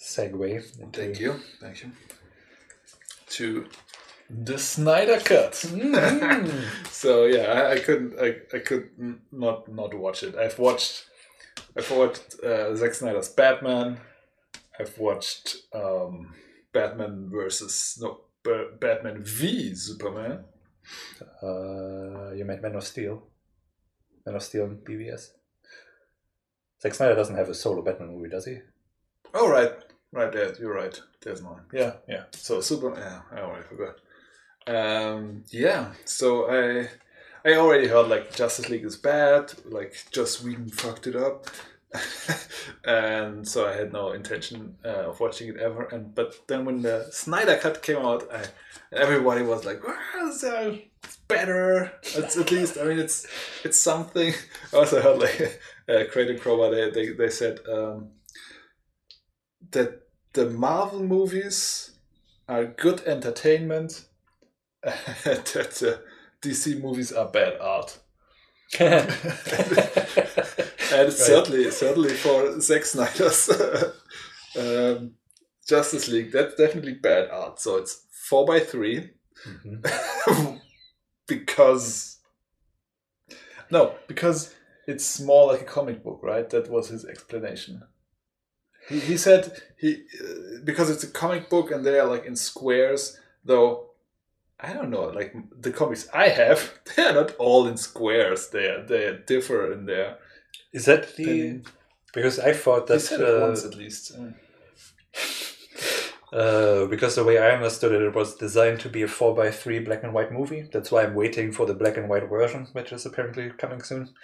Segue. Thank you. Thank you. To the Snyder Cut. Mm. so yeah, I, I couldn't. I, I could not not watch it. I've watched. I've watched uh, Zack Snyder's Batman. I've watched um, Batman versus no B- Batman v Superman. Uh, you meant Man of Steel. Man of Steel and BVS. Zack Snyder doesn't have a solo Batman movie, does he? Oh right, right there. You're right. There's one. Yeah, yeah. So Super. Yeah, I already forgot. Um, yeah. So I, I already heard like Justice League is bad. Like Joss Whedon fucked it up. <laughs> and so I had no intention uh, of watching it ever. And but then when the Snyder cut came out, I, everybody was like, well, so it's better. It's at least I mean it's it's something. <laughs> I also heard like <laughs> uh, Creighton Crower they they, they said um, that the Marvel movies are good entertainment. <laughs> that the DC movies are bad art. <laughs> and it's certainly certainly for Zack Snyder's <laughs> um, Justice League, that's definitely bad art. So it's four by 3 Mhm. because no, because it's more like a comic book, right? That was his explanation. He, he said he uh, because it's a comic book and they are like in squares, though. I don't know, like the comics I have, <laughs> they are not all in squares. They are, they differ in their. Is that the Then- because I thought He that said uh, once at least. Uh, <laughs> uh, because the way I understood it, it was designed to be a four by three black and white movie. That's why I'm waiting for the black and white version, which is apparently coming soon.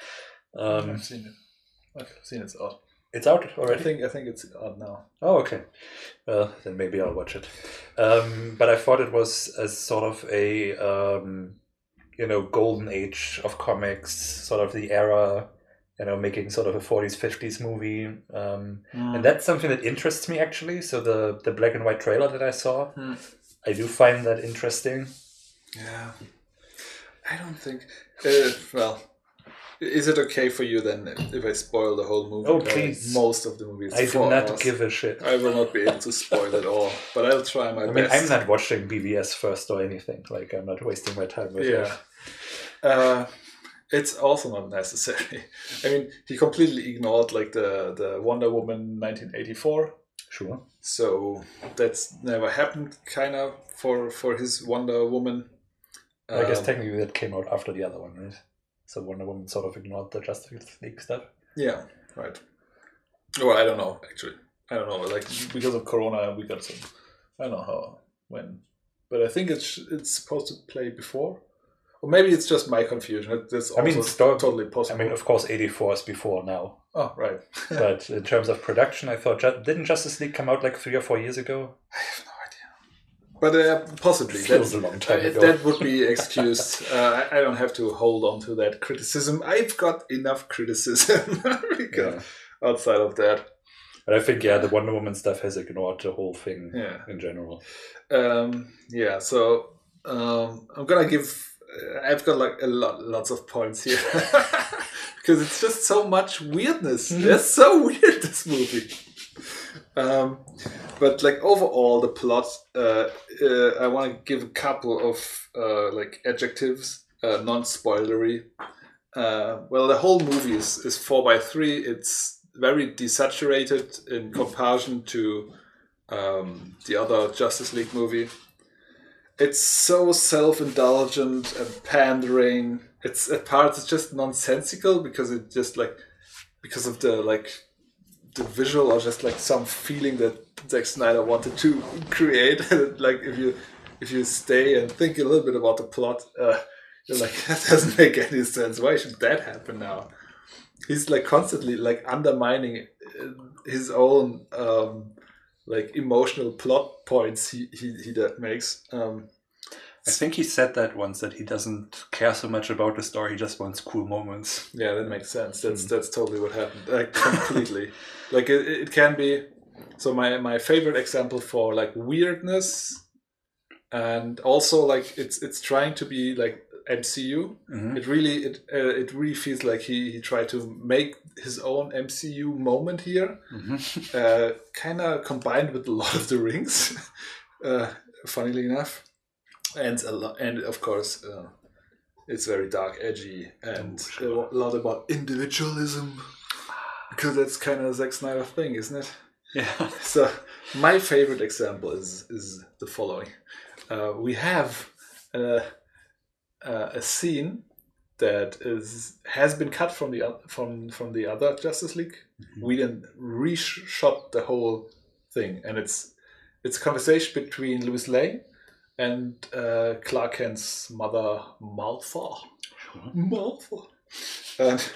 Um, I've seen it. I've seen it's out. It's out I think I think it's out now. Oh, okay. Well, then maybe I'll watch it. Um, but I thought it was as sort of a, um, you know, golden age of comics, sort of the era, you know, making sort of a 40s, 50s movie. Um, and that's something that interests me actually. So the, the black and white trailer that I saw, Hmm. I do find that interesting. Yeah. I don't think. Uh, well, is it okay for you then if I spoil the whole movie? Oh, please. Most of the movies. I do not hours. give a shit. I will not be able to spoil it all, but I'll try my I mean, best. I'm not watching BVS first or anything. Like, I'm not wasting my time with it. Yeah. Uh, it's also not necessary. <laughs> I mean, he completely ignored like the the Wonder Woman 1984. Sure. So that's never happened, kind of for for his Wonder Woman. I guess Um, technically that came out after the other one, right? So Wonder Woman sort of ignored the Justice League stuff. Yeah, right. Well, I don't know actually. I don't know. Like because of Corona, we got some. I don't know how when, but I think it's it's supposed to play before, or maybe it's just my confusion. That's also I mean, sto- totally possible. I mean, of course, 84 is before now. oh, right. <laughs> But in terms of production, I thought, didn't Justice League come out like three or four years ago? I have no idea. But uh, possibly Feels that's- a long time ago. that would be excused. uh, I I don't have to hold on to that criticism. I've got enough criticism <laughs> because Yeah. outside of that. But I think, yeah, the Wonder Woman stuff has ignored the whole thing Yeah. in general. Um, yeah, so um, I'm gonna give. Uh, I've got like a lot, lots of points here <laughs> because it's just so much weirdness. It's so <laughs> weird this movie. Um, but like overall, the plot. Uh, uh, I want to give a couple of uh, like adjectives, uh, non-spoilery. Uh, well, the whole movie is, is four by three. It's very desaturated in comparison to um, the other Justice League movie. It's so self-indulgent and pandering. It's at parts it's just nonsensical because it just like because of the like the visual or just like some feeling that Zack Snyder wanted to <laughs> create. <laughs> like if you if you stay and think a little bit about the plot, uh, you're like <laughs> that doesn't make any sense. Why should that happen now? He's like constantly like undermining uh, his own um, like emotional plot points he he, he that makes. Um, I think he said that once that he doesn't care so much about the story, he just wants cool moments. yeah, that makes sense. That's Hmm. that's totally what happened. Like completely. <laughs> like it, it can be. So my my favorite example for like weirdness, and also like it's it's trying to be like MCU. Mhm. It really it uh, it really feels like he he tried to make his own MCU moment here. Mhm. uh, kind of combined with Lord of the Rings, <laughs> uh, funnily enough, and a and of course uh, it's very dark, edgy, and Oh, sure. a lot about individualism because that's kind of a Zack Snyder thing, isn't it? Yeah. <laughs> So my favorite example is is the following: uh, we have uh, uh, a scene that is has been cut from the from from the other Justice League. We then reshot the whole thing, and it's it's a conversation between Lois Lane and uh, Clark Kent's mother, Martha. Sure. Martha. And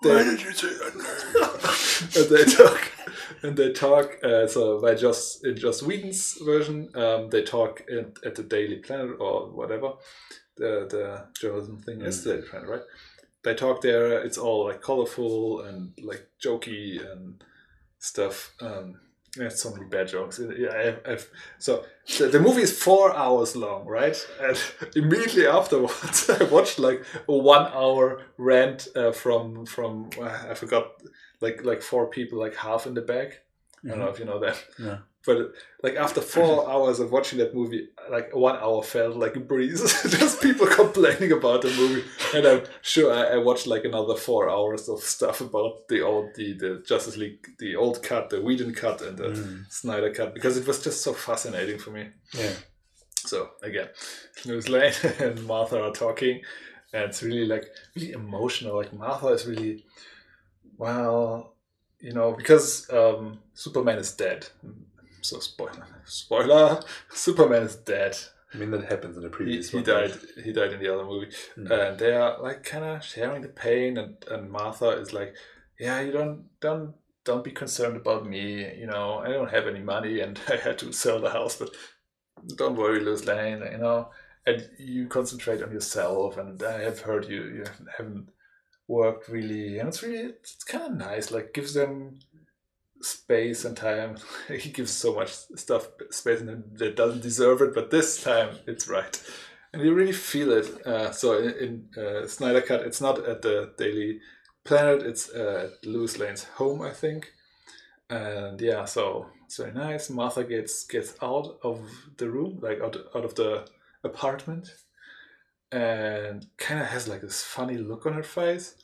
Why did you say that <laughs> and they talk, and they talk. Uh, so by just in Joss Whedon's version, um, they talk at, at the Daily Planet or whatever the the journalism thing is the Daily Planet, right? They talk there. It's all like colorful and like jokey and stuff. Um, there's so many bad jokes. Yeah, I've, I've, so the, the movie is four hours long, right? And <laughs> immediately afterwards, <laughs> I watched like a one-hour rant uh, from from uh, I forgot like like four people, like Half in the Bag. I don't know if you know that. Yeah. But like after four <laughs> hours of watching that movie, like one hour felt like a breeze. <laughs> Just people <laughs> complaining about the movie, and I'm sure I, I watched like another four hours of stuff about the old, the, the Justice League, the old cut, the Whedon cut, and the Snyder cut because it was just so fascinating for me. Yeah. So again, Lois Lane and Martha are talking, and it's really like really emotional. Like Martha is really, well, you know, because um, Superman is dead. So spoiler, spoiler, <laughs> Superman is dead. I mean, that happens in the He, previous he one. died. He died in the other movie, Mm. and they are like kind of sharing the pain. And, and Martha is like, "Yeah, you don't don't don't be concerned about me. You know, I don't have any money, and <laughs> I had to sell the house, but don't worry, Lois Lane. You know, and you concentrate on yourself. And I have heard you you haven't worked really, and it's really it's kind of nice. Like gives them space and time. <laughs> he gives so much stuff space and that doesn't deserve it, but this time it's right, and you really feel it. Uh, so in, in uh, Snyder Cut, it's not at the Daily Planet; it's uh, at Lois Lane's home, I think. And yeah, so it's very nice. Martha gets gets out of the room, like out out of the apartment, and kind of has like this funny look on her face.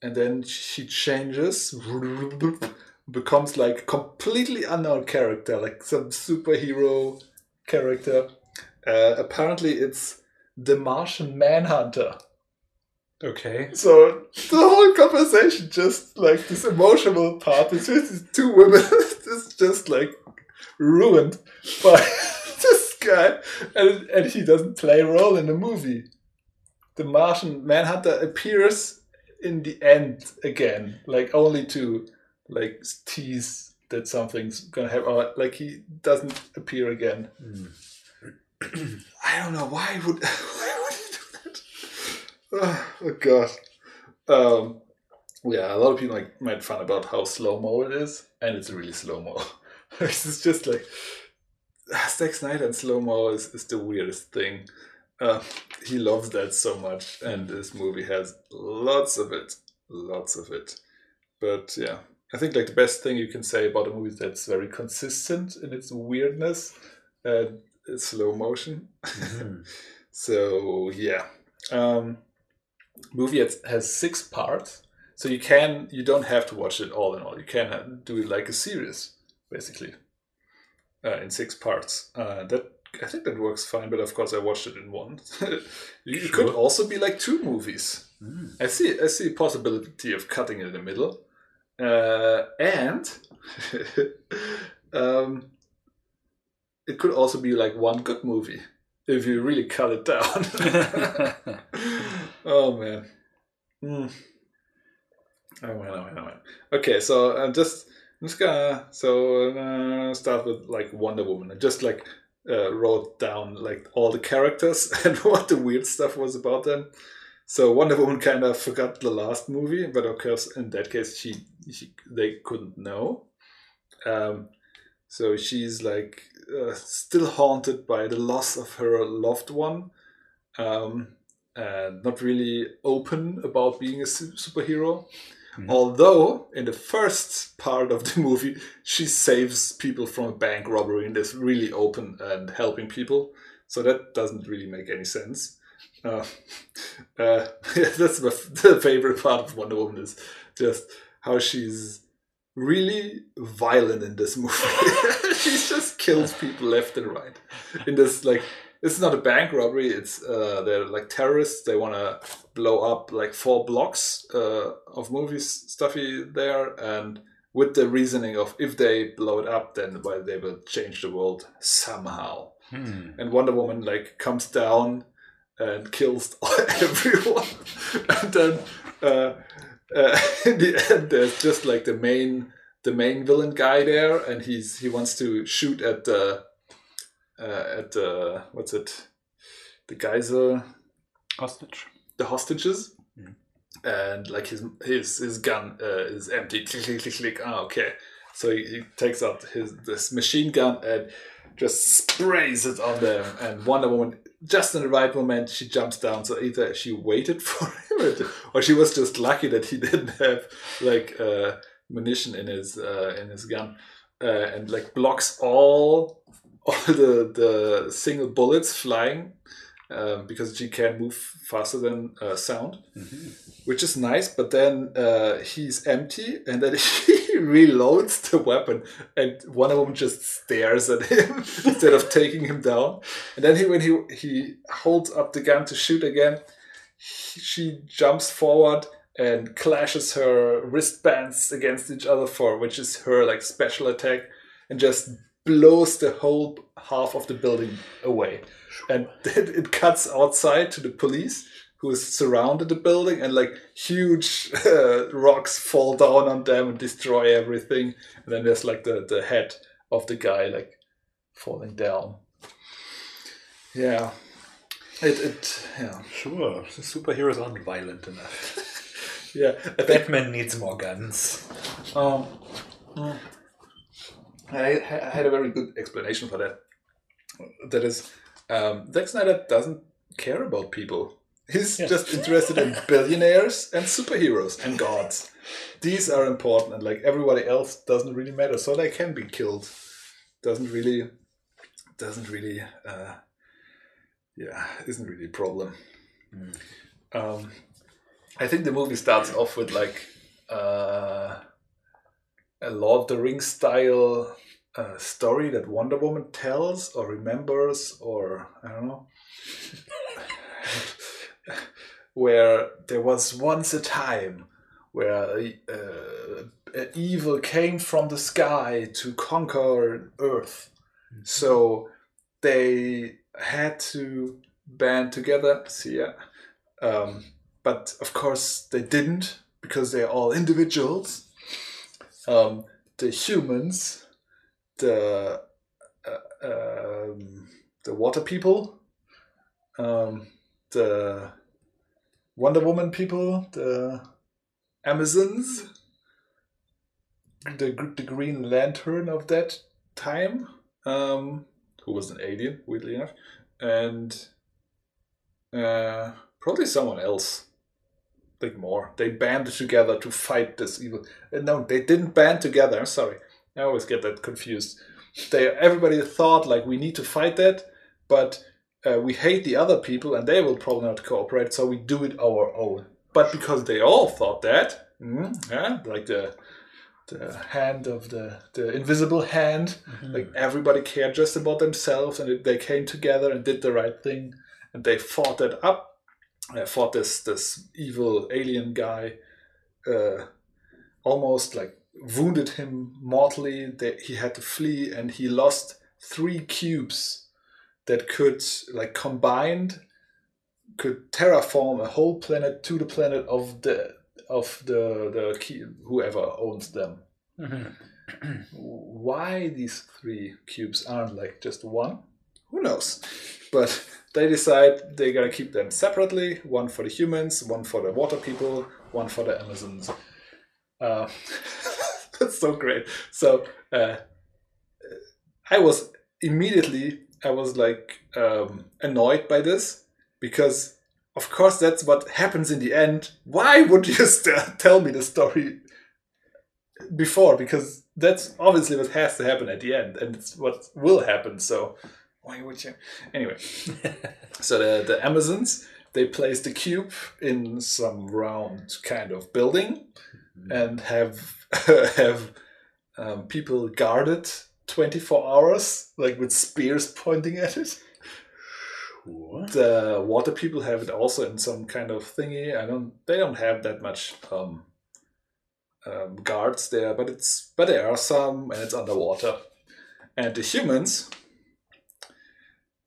And then she changes, <laughs> becomes like completely unknown character, like some superhero character. Uh, apparently, it's the Martian Manhunter. Okay. So the whole conversation, just like this emotional part, is just these two women, <laughs> is just like ruined by <laughs> this guy, and and he doesn't play a role in the movie. The Martian Manhunter appears in the end again, like only to like tease that something's gonna happen. Or, like he doesn't appear again. Mm. <clears throat> I don't know why would <laughs> why would he do that? Oh, <sighs> oh god. Um, yeah, a lot of people like made fun about how slow mo it is, and it's really slow mo. it's just like <sighs> Zack Snyder and slow mo is, is the weirdest thing. Uh, he loves that so much, and this movie has lots of it, lots of it. But yeah, I think like the best thing you can say about a movie that's very consistent in its weirdness and slow motion. Mhm. <laughs> So yeah, um, movie has, has six parts, so you can you don't have to watch it all in all. You can do it like a series, basically, uh, in six parts. Uh, that I think that works fine, but of course I watched it in one. <laughs> you, it could also be like two movies. Mm. I see I see a possibility of cutting it in the middle, uh, and <laughs> um, it could also be like one good movie if you really cut it down. <laughs> oh man. Hmm. Oh man, oh man, oh man. Okay, so I'm just I'm just gonna so uh, start with like Wonder Woman. I just like uh, wrote down like all the characters <laughs> and what the weird stuff was about them. So Wonder Woman kind of forgot the last movie, but of course in that case she, she they couldn't know. Um, so she's like uh, still haunted by the loss of her loved one, um, and not really open about being a su- superhero. Mhm. Although in the first part of the <laughs> movie, she saves people from a bank robbery and is really open and helping people. So that doesn't really make any sense. <laughs> Uh, uh, <laughs> that's my <laughs> the favorite part of Wonder Woman is just how she's really violent in this movie. she just kills people left and right. In this like it's not a bank robbery, it's uh they're like terrorists, they wanna blow up like four blocks uh, of movies stuffy there and with the reasoning of if they blow it up then well, they will change the world somehow Hmm. and Wonder Woman like comes down and kills <laughs> everyone, and then uh, uh, <laughs> in the end, there's just like the main the main villain guy there, and he's he wants to shoot at the uh, at the what's it the geyser Hostage. the hostages. Mhm. And like his his his gun uh, is empty. Click click click click. Ah, okay. So he, he takes out his this machine gun and just sprays it on them. And Wonder Woman, just in the right moment, she jumps down. So either she waited <laughs> for him, or she was just lucky that he <laughs> didn't have like uh, munition in his uh, in his gun, uh, and like blocks all all the the single bullets flying um, because she can move faster than uh, sound, which is nice. But then uh, he's empty, and then <laughs> he reloads the weapon, and one of them just stares at him <laughs> instead of taking him down. And then he, when he he holds up the gun to shoot again, he, she jumps forward and clashes her wristbands against each other for which is her like special attack, and just blows the whole half of the building away and <laughs> then it cuts outside to the police who is surrounded the building and like huge uh, <laughs> rocks fall down on them and destroy everything. And then there's like the, the head of the guy like falling down. Yeah. It, it yeah. Sure, the superheroes aren't violent enough. <laughs> yeah. Batman needs more guns. Um, mm, I, I had a very good explanation for that. That is, um, Zack Snyder doesn't care about people. He's just interested in <laughs> billionaires and superheroes and gods. These are important, and like everybody else doesn't really matter. So they can be killed. Doesn't really, doesn't really, uh, yeah, isn't really a problem. Um, I think the movie starts off with like uh, a Lord of the Rings style uh, story that Wonder Woman tells or remembers, or I don't know, <laughs> where there was once a time where uh, evil came from the sky to conquer Earth. So they had to band together. See, yeah. Um, but of course they didn't because they're all individuals. Um, the humans, the uh, um, the water people, um, the Wonder Woman people, the Amazons, the the Green Lantern of that time, um, who was an alien, weirdly enough, and uh, probably someone else. Like more, they banded together to fight this evil. uh, No, they didn't band together. Sorry, I always get that confused. They everybody thought like we need to fight that, but uh, we hate the other people and they will probably not cooperate, so we do it our own. But because they all thought that, mm, yeah, like the the hand of the the invisible hand, like everybody cared just about themselves, and it, they came together and did the right thing, and they fought that up. Uh, fought this this evil alien guy, uh, almost like wounded him mortally. That he had to flee, and he lost three cubes that could like combined could terraform a whole planet to the planet of the of the the key, whoever owns them. <clears throat> Why these three cubes aren't like just one? Who knows? But they decide they're gonna keep them separately one for the humans one for the water people one for the amazons. Uh, <laughs> <laughs> that's so great. So uh, i was immediately i was like um, annoyed by this because of course that's what happens in the end. Why would you <laughs> st- tell me the story before? Because that's obviously what has to happen at the end and it's what will happen so why would you? Anyway. <laughs> So the, the amazons they place the cube in some round kind of building and have <laughs> have um, people guard it 24 hours like with spears pointing at it Sure. the water people have it also in some kind of thingy. I don't. They don't have that much um, um, guards there, but it's but there are some, and it's underwater. And the humans,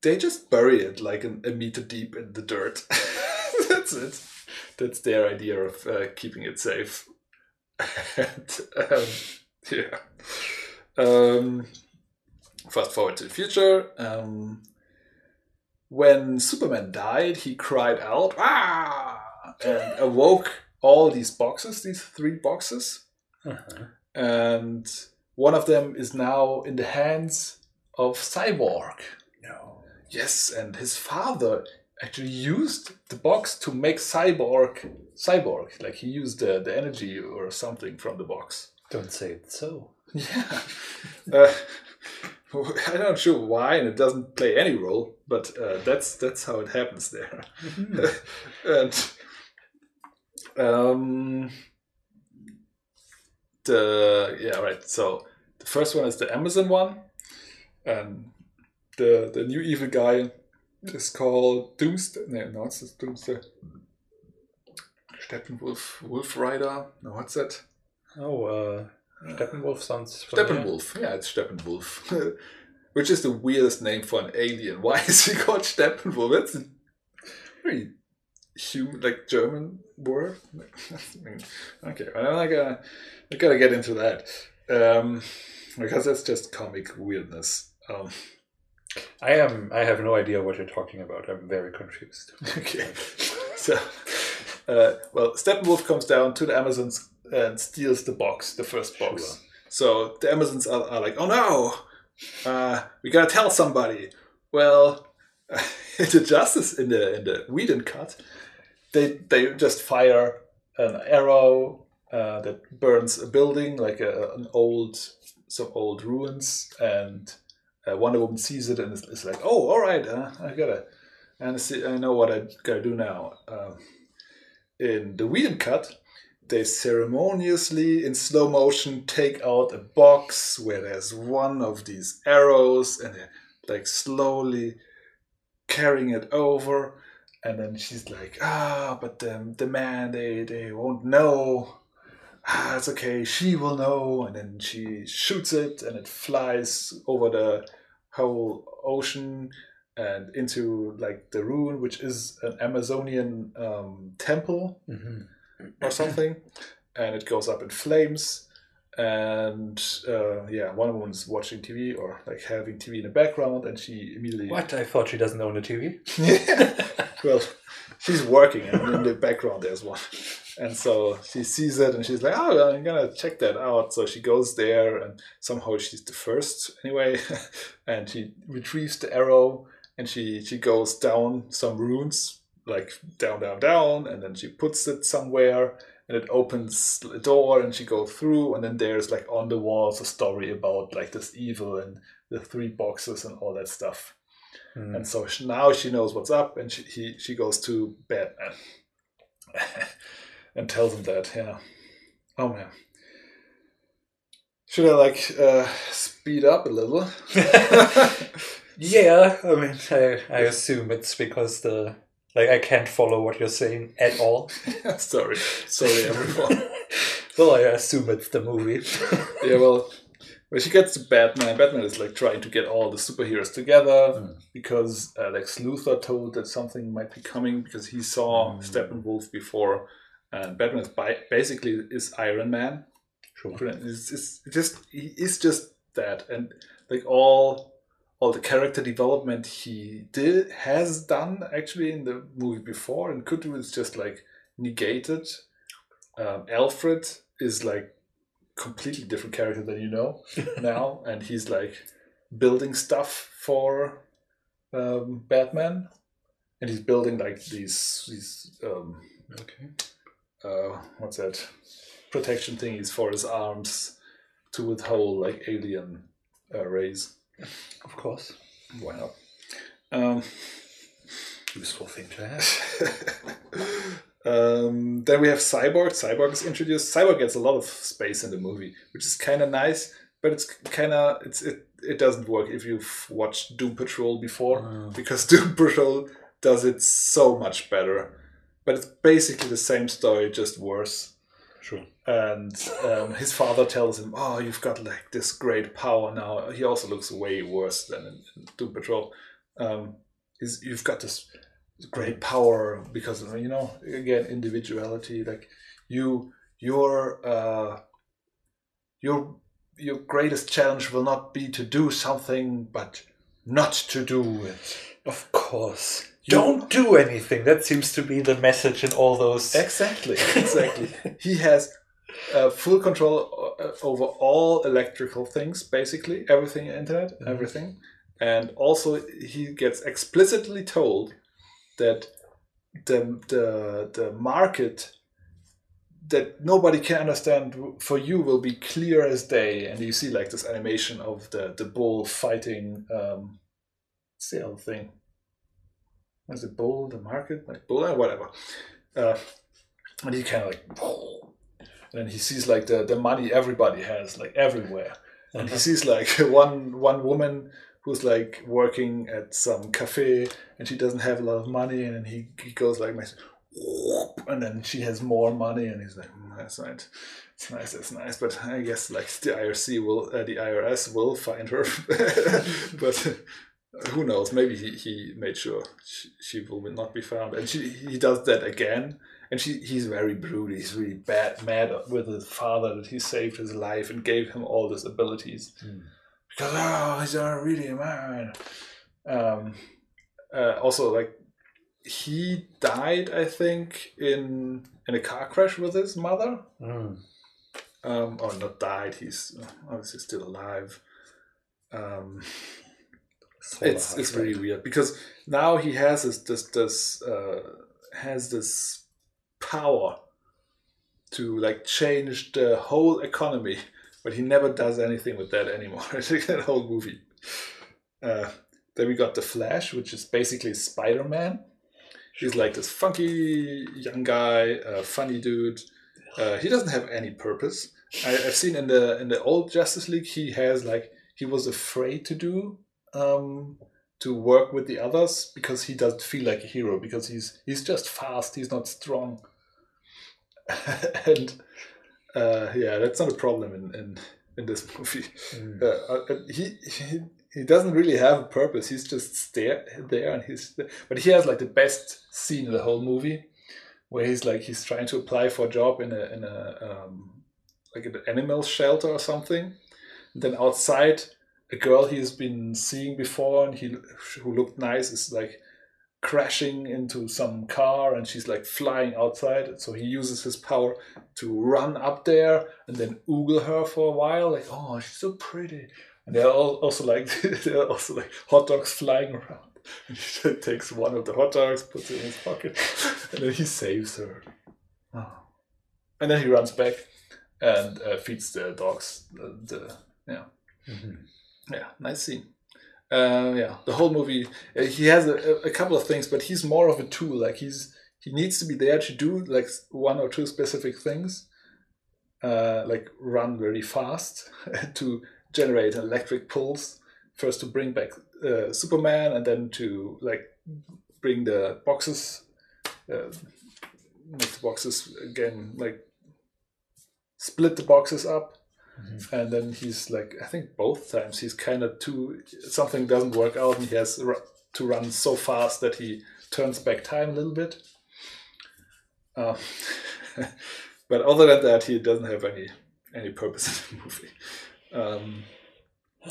they just bury it like an, a meter deep in the dirt. <laughs> That's it. that's their idea of uh, keeping it safe. And, um, yeah. Um, fast forward to the future. Um, when Superman died, he cried out, ah! and awoke all these boxes, these three boxes. Uh-huh. And one of them is now in the hands of Cyborg. No. Yes, and his father actually used the box to make Cyborg Cyborg. Like he used the, the energy or something from the box. Don't say it so. Yeah. <laughs> uh, <laughs> I'm not sure why, and it doesn't play any role, but uh, that's that's how it happens there. <laughs> and um, the yeah right. So the first one is the Amazon one, and the the new evil guy is called Doomsday. No, no, it's just Doomsday. Steppenwolf, Wolf Rider. No, what's that? Oh, uh, Steppenwolf sounds familiar. Steppenwolf. Yeah, it's Steppenwolf. <laughs> Which is the weirdest name for an alien. Why is he called Steppenwolf? That's a very human, like German word. <laughs> Okay, I'm gonna, I gotta get into that um, because that's just comic weirdness. Um, I am. I have no idea what you're talking about. I'm very confused. <laughs> okay, so uh, well, Steppenwolf comes down to the Amazons and steals the box, the first box. Sure. So the Amazons are, are like, "Oh no, uh, we gotta tell somebody." Well, <laughs> in the Justice in the in the Whedon cut, they they just fire an arrow uh, that burns a building, like a, an old some old ruins, and uh, Wonder Woman sees it and is, is like, "Oh, all right, uh, I gotta, and see, I know what I gotta do now." Um, in the Whedon cut, they ceremoniously, in slow motion, take out a box where there's one of these arrows, and they're like slowly carrying it over. And then she's like, "Ah, but the the man, they they won't know." Ah, it's okay. She will know, and then she shoots it, and it flies over the whole ocean and into like the ruin, which is an Amazonian um, temple hmm or something, and it goes up in flames. And uh, yeah, Wonder Woman's watching TV or like having TV in the background, and she immediately What? I thought she doesn't own a TV. <laughs> well, she's working, and in the background there's one. And so she sees it, and she's like, "Oh, I'm gonna check that out." So she goes there, and somehow she's the first anyway, <laughs> and she retrieves the arrow, and she she goes down some runes, like down, down, down, and then she puts it somewhere, and it opens a door, and she goes through, and then there's like on the walls a story about like this evil and the three boxes and all that stuff. Hmm. And so she, now she knows what's up, and she he, she goes to Batman <laughs> and tells him that. Yeah. Oh man. Should I like uh, speed up a little? <laughs> <laughs> yeah, I mean, I, I assume it's because the like I can't follow what you're saying at all. <laughs> sorry, sorry everyone. <laughs> well, I assume it's the movie. <laughs> yeah, well, when she gets to Batman, Batman is like trying to get all the superheroes together Mm. because uh, Lex Luthor told that something might be coming because he saw Mm. Steppenwolf before, and Batman is bi- basically is Iron Man. Sure. It's, it's just he is just that, and like all all the character development he did has done actually in the movie before, and could do is just like negated. Um, Alfred is like completely different character than you know <laughs> now, and he's like building stuff for um, Batman, and he's building like these these um, Okay. uh, what's that protection thingies for his arms to withhold like alien uh, rays. Of course. Why not? Um, Useful thing to have. <laughs> um, then we have Cyborg. Cyborg is introduced. Cyborg gets a lot of space in the movie, which is kind of nice, but it's kind of it's it it doesn't work if you've watched Doom Patrol before Mm. because <laughs> Doom Patrol does it so much better. But it's basically the same story, just worse. Sure. And um, his father tells him, "Oh, you've got like this great power now." He also looks way worse than in, in Doom Patrol. Um, you've got this great power because of you know again individuality. Like you, your uh, your your greatest challenge will not be to do something, but not to do it. Of course. Don't do anything. That seems to be the message in all those. Exactly, exactly. <laughs> he has uh, full control uh, over all electrical things, basically everything, internet, Mhm. everything, and also he gets explicitly told that the the the market that nobody can understand for you will be clear as day, and you see like this animation of the the bull fighting. Um, what's the other thing? Was it bull the market like bull or whatever? Uh, and he kind of like, <laughs> and he sees like the, the money everybody has like everywhere, and he Uh-huh. sees like <laughs> one one woman who's like working at some cafe and she doesn't have a lot of money, and he, he goes like, whoop, and then she has more money, and he's like, mm, that's right. It's nice, that's nice, but I guess like the IRC will, uh, the IRS will find her, <laughs> but who knows? Maybe he, he made sure she, she will not be found, and she he does that again, and she he's very brutal. He's really bad, mad with his father that he saved his life and gave him all these abilities Mm. because oh, he's not really a man. Um, uh, also, like he died, I think, in in a car crash with his mother. Mm. Um, or not died. He's obviously still alive. Um, Solar it's it's really weird because now he has this this this uh, has this power to like change the whole economy, <laughs> but he never does anything with that anymore. <laughs> That whole movie. Uh, then we got the Flash, which is basically Spider Man. He's like this funky young guy, uh, funny dude. Uh, he doesn't have any purpose. I, I've seen in the in the old Justice League, he has like he was afraid to do um, to work with the others because he doesn't feel like a hero because he's he's just fast. He's not strong, <laughs> and uh, yeah, that's not a problem in in, in this <laughs> movie. Mm. Uh, uh, he, he he doesn't really have a purpose. He's just there there, and he's but he has like the best scene in the whole movie, where he's like he's trying to apply for a job in a in a um, like an animal shelter or something. And then outside, a girl he's been seeing before and he who looked nice is like crashing into some car and she's like flying outside. So he uses his power to run up there and then oogle her for a while, like, oh, she's so pretty. And they're all also like <laughs> they're also like hot dogs flying around. And he <laughs> takes one of the hot dogs, puts it in his pocket, <laughs> and then he saves her. Oh. And then he runs back and uh, feeds the dogs the, the yeah Mhm. yeah nice scene uh, yeah. The whole movie uh, he has a, a couple of things but he's more of a tool. Like he's he needs to be there to do like one or two specific things uh, like run very fast <laughs> to generate electric pulse first to bring back uh, superman and then to like bring the boxes uh, make the boxes again like split the boxes up Mhm. and then he's like i think both times he's kind of too something doesn't work out and he has to run so fast that he turns back time a little bit. Uh, <laughs> but other than that he doesn't have any any purpose <laughs> in the movie. Um,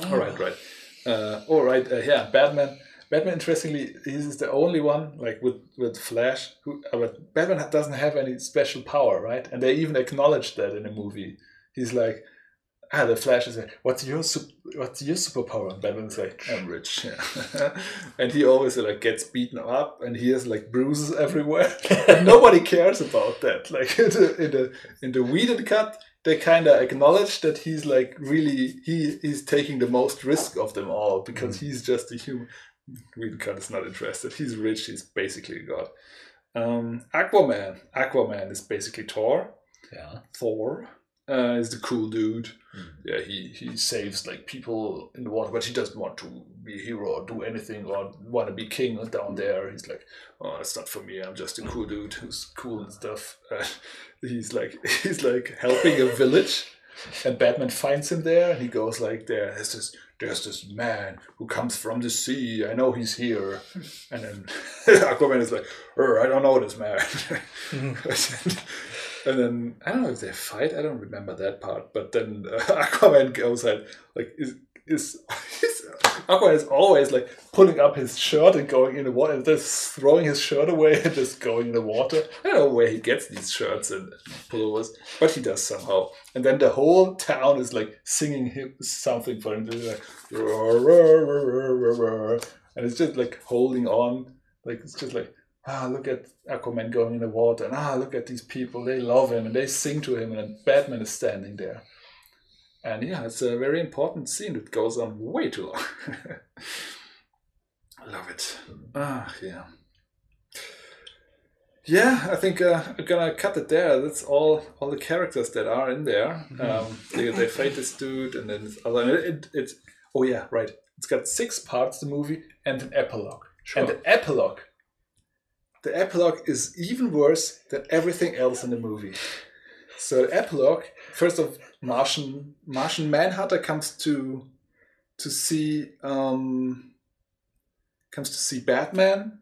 all right right. Uh, all right uh, yeah batman. Batman interestingly he's the only one like with with flash who uh, but batman doesn't have any special power right? And they even acknowledge that in the movie. He's like ah the flash is like what's your sup- what's your superpower? And batman's like i'm rich yeah. <laughs> and he always like gets beaten up and he has like bruises everywhere. <laughs> And nobody cares about that. Like <laughs> in the in the, in the Whedon cut they kind of acknowledge that he's like really he he's taking the most risk of them all because he's just a human Whedon cut is not interested. He's rich he's basically a god. Um, Aquaman. Aquaman is basically Thor. Yeah. Thor uh, is the cool dude. Mm. Yeah, he, he saves like people in the water, but he doesn't want to be a hero or do anything or want to be king down there. He's like, oh, that's not for me. I'm just a cool dude who's cool and stuff. Uh, <laughs> he's like <laughs> he's like helping a village and Batman finds him there, and he goes like, "There, there's this, there's this man who comes from the sea. I know he's here." And then <laughs> Aquaman is like, "Er, "I don't know this man." And then I don't know if they fight. I don't remember that part. But then uh, <laughs> Aquaman goes and like is is. is Aquaman is always like pulling up his shirt and going in the water, and just throwing his shirt away and just going in the water. I don't know where he gets these shirts and pullovers, but he does somehow. And then the whole town is like singing him something for him. They're like, and it's just like holding on. Like it's just like ah, look at Aquaman going in the water, and ah, look at these people. They love him and they sing to him, and Batman is standing there. And yeah, it's a very important scene that goes on way too long. <laughs> Love it. Ah, yeah. Yeah, I think uh, I'm gonna cut it there. That's all all the characters that are in there. Um, they, they fight this dude, and then other. It, it, it's oh yeah, right. It's got six parts. The movie and an epilogue. Sure. And the epilogue, the epilogue is even worse than everything else in the movie. So the epilogue, first of Martian Martian Manhunter comes to to see um, comes to see Batman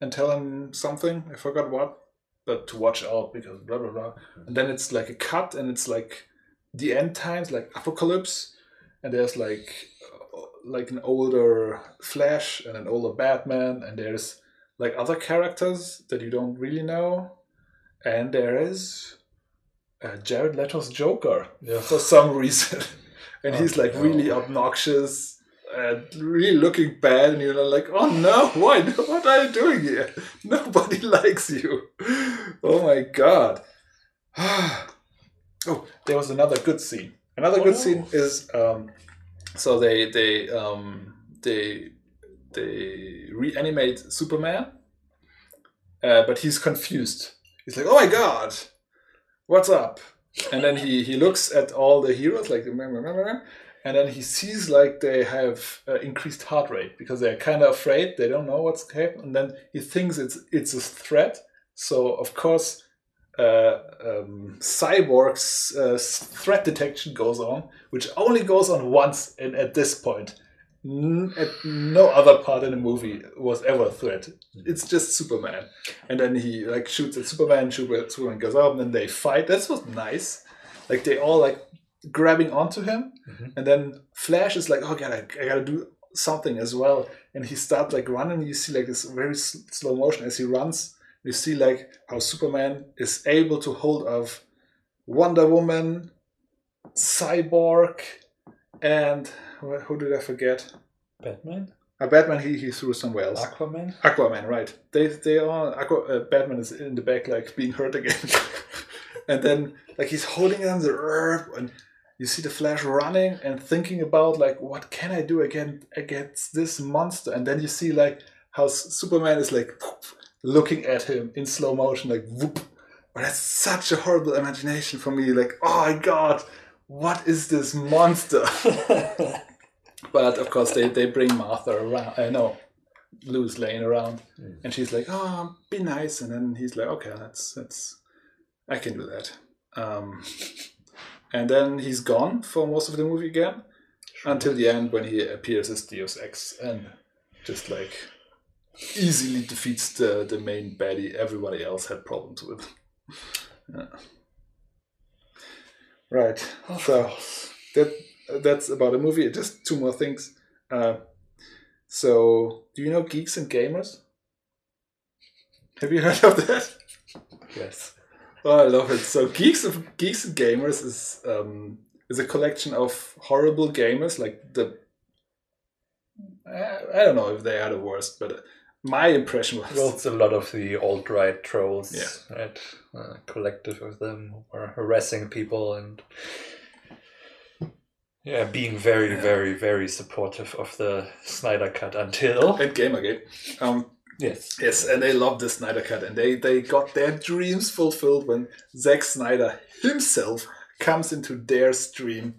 and tell him something. I forgot what, but to watch out because blah blah blah. And then it's like a cut, and it's like the end times, like apocalypse, and there's like uh, like an older Flash and an older Batman, and there's like other characters that you don't really know, and there is uh, Jared Leto's Joker Yeah. for some reason, <laughs> and he's like Oh, really obnoxious and really looking bad, and you're like, oh no, why? <laughs> What are you doing here? <laughs> Nobody likes you. Oh my god. <sighs> oh, there was another good scene. Another Oh, good scene is um, so they they um, they they reanimate Superman, uh, but he's confused. He's like, "Oh my god, what's up?" And then he he looks at all the heroes, like, and then he sees like they have uh, increased heart rate because they're kind of afraid. They don't know what's happening. And then he thinks it's it's a threat. So of course, uh, um, Cyborg's uh, threat detection goes on, which only goes on once. And at this point, at no other part in the movie was ever a threat. It's just Superman, and then he like shoots at Superman. Super- Superman goes up, and then they fight. That was nice. Like they all like grabbing onto him, Mhm. and then Flash is like, "Oh god, I, I gotta do something as well." And he starts like running. You see like this very s- slow motion as he runs. You see like how Superman is able to hold of Wonder Woman, Cyborg, and wh- who did I forget? Batman, Uh, Batman, he, he threw somewhere else. Aquaman. Aquaman, right? They they are Aqua, uh, Batman is in the back, like being hurt again, <laughs> and then like he's holding on the herb, and you see the Flash running and thinking about like what can I do again against this monster, and then you see like how Superman is like looking at him in slow motion, like whoop. But that's such a horrible imagination for me. Like, oh my god, what is this monster? <laughs> But of course, they, they bring Martha around. Uh, no, Lois Lane around, Mm. and she's like, "Oh, be nice." And then he's like, "Okay, that's that's, I can do that." Um, and then he's gone for most of the movie again, until the end when he appears as Deus Ex and just like easily defeats the the main baddie. Everybody else had problems with. <laughs> Yeah. Right. So that that's about a movie. Just two more things. Uh, so, do you know Geeks and Gamers? Have you heard of that? yes. <laughs> Oh, I love it. So, Geeks of Geeks and Gamers is um, is a collection of horrible gamers. Like the, I, I don't know if they are the worst, but my impression was Well, it's a lot of the alt right trolls, Yeah. right? Uh, collective of them who are harassing people and yeah, being very, very, very supportive of the Snyder Cut until and Gamergate. Um, yes, Yes, and they love the Snyder Cut, and they they got their dreams fulfilled when Zack Snyder himself comes into their stream,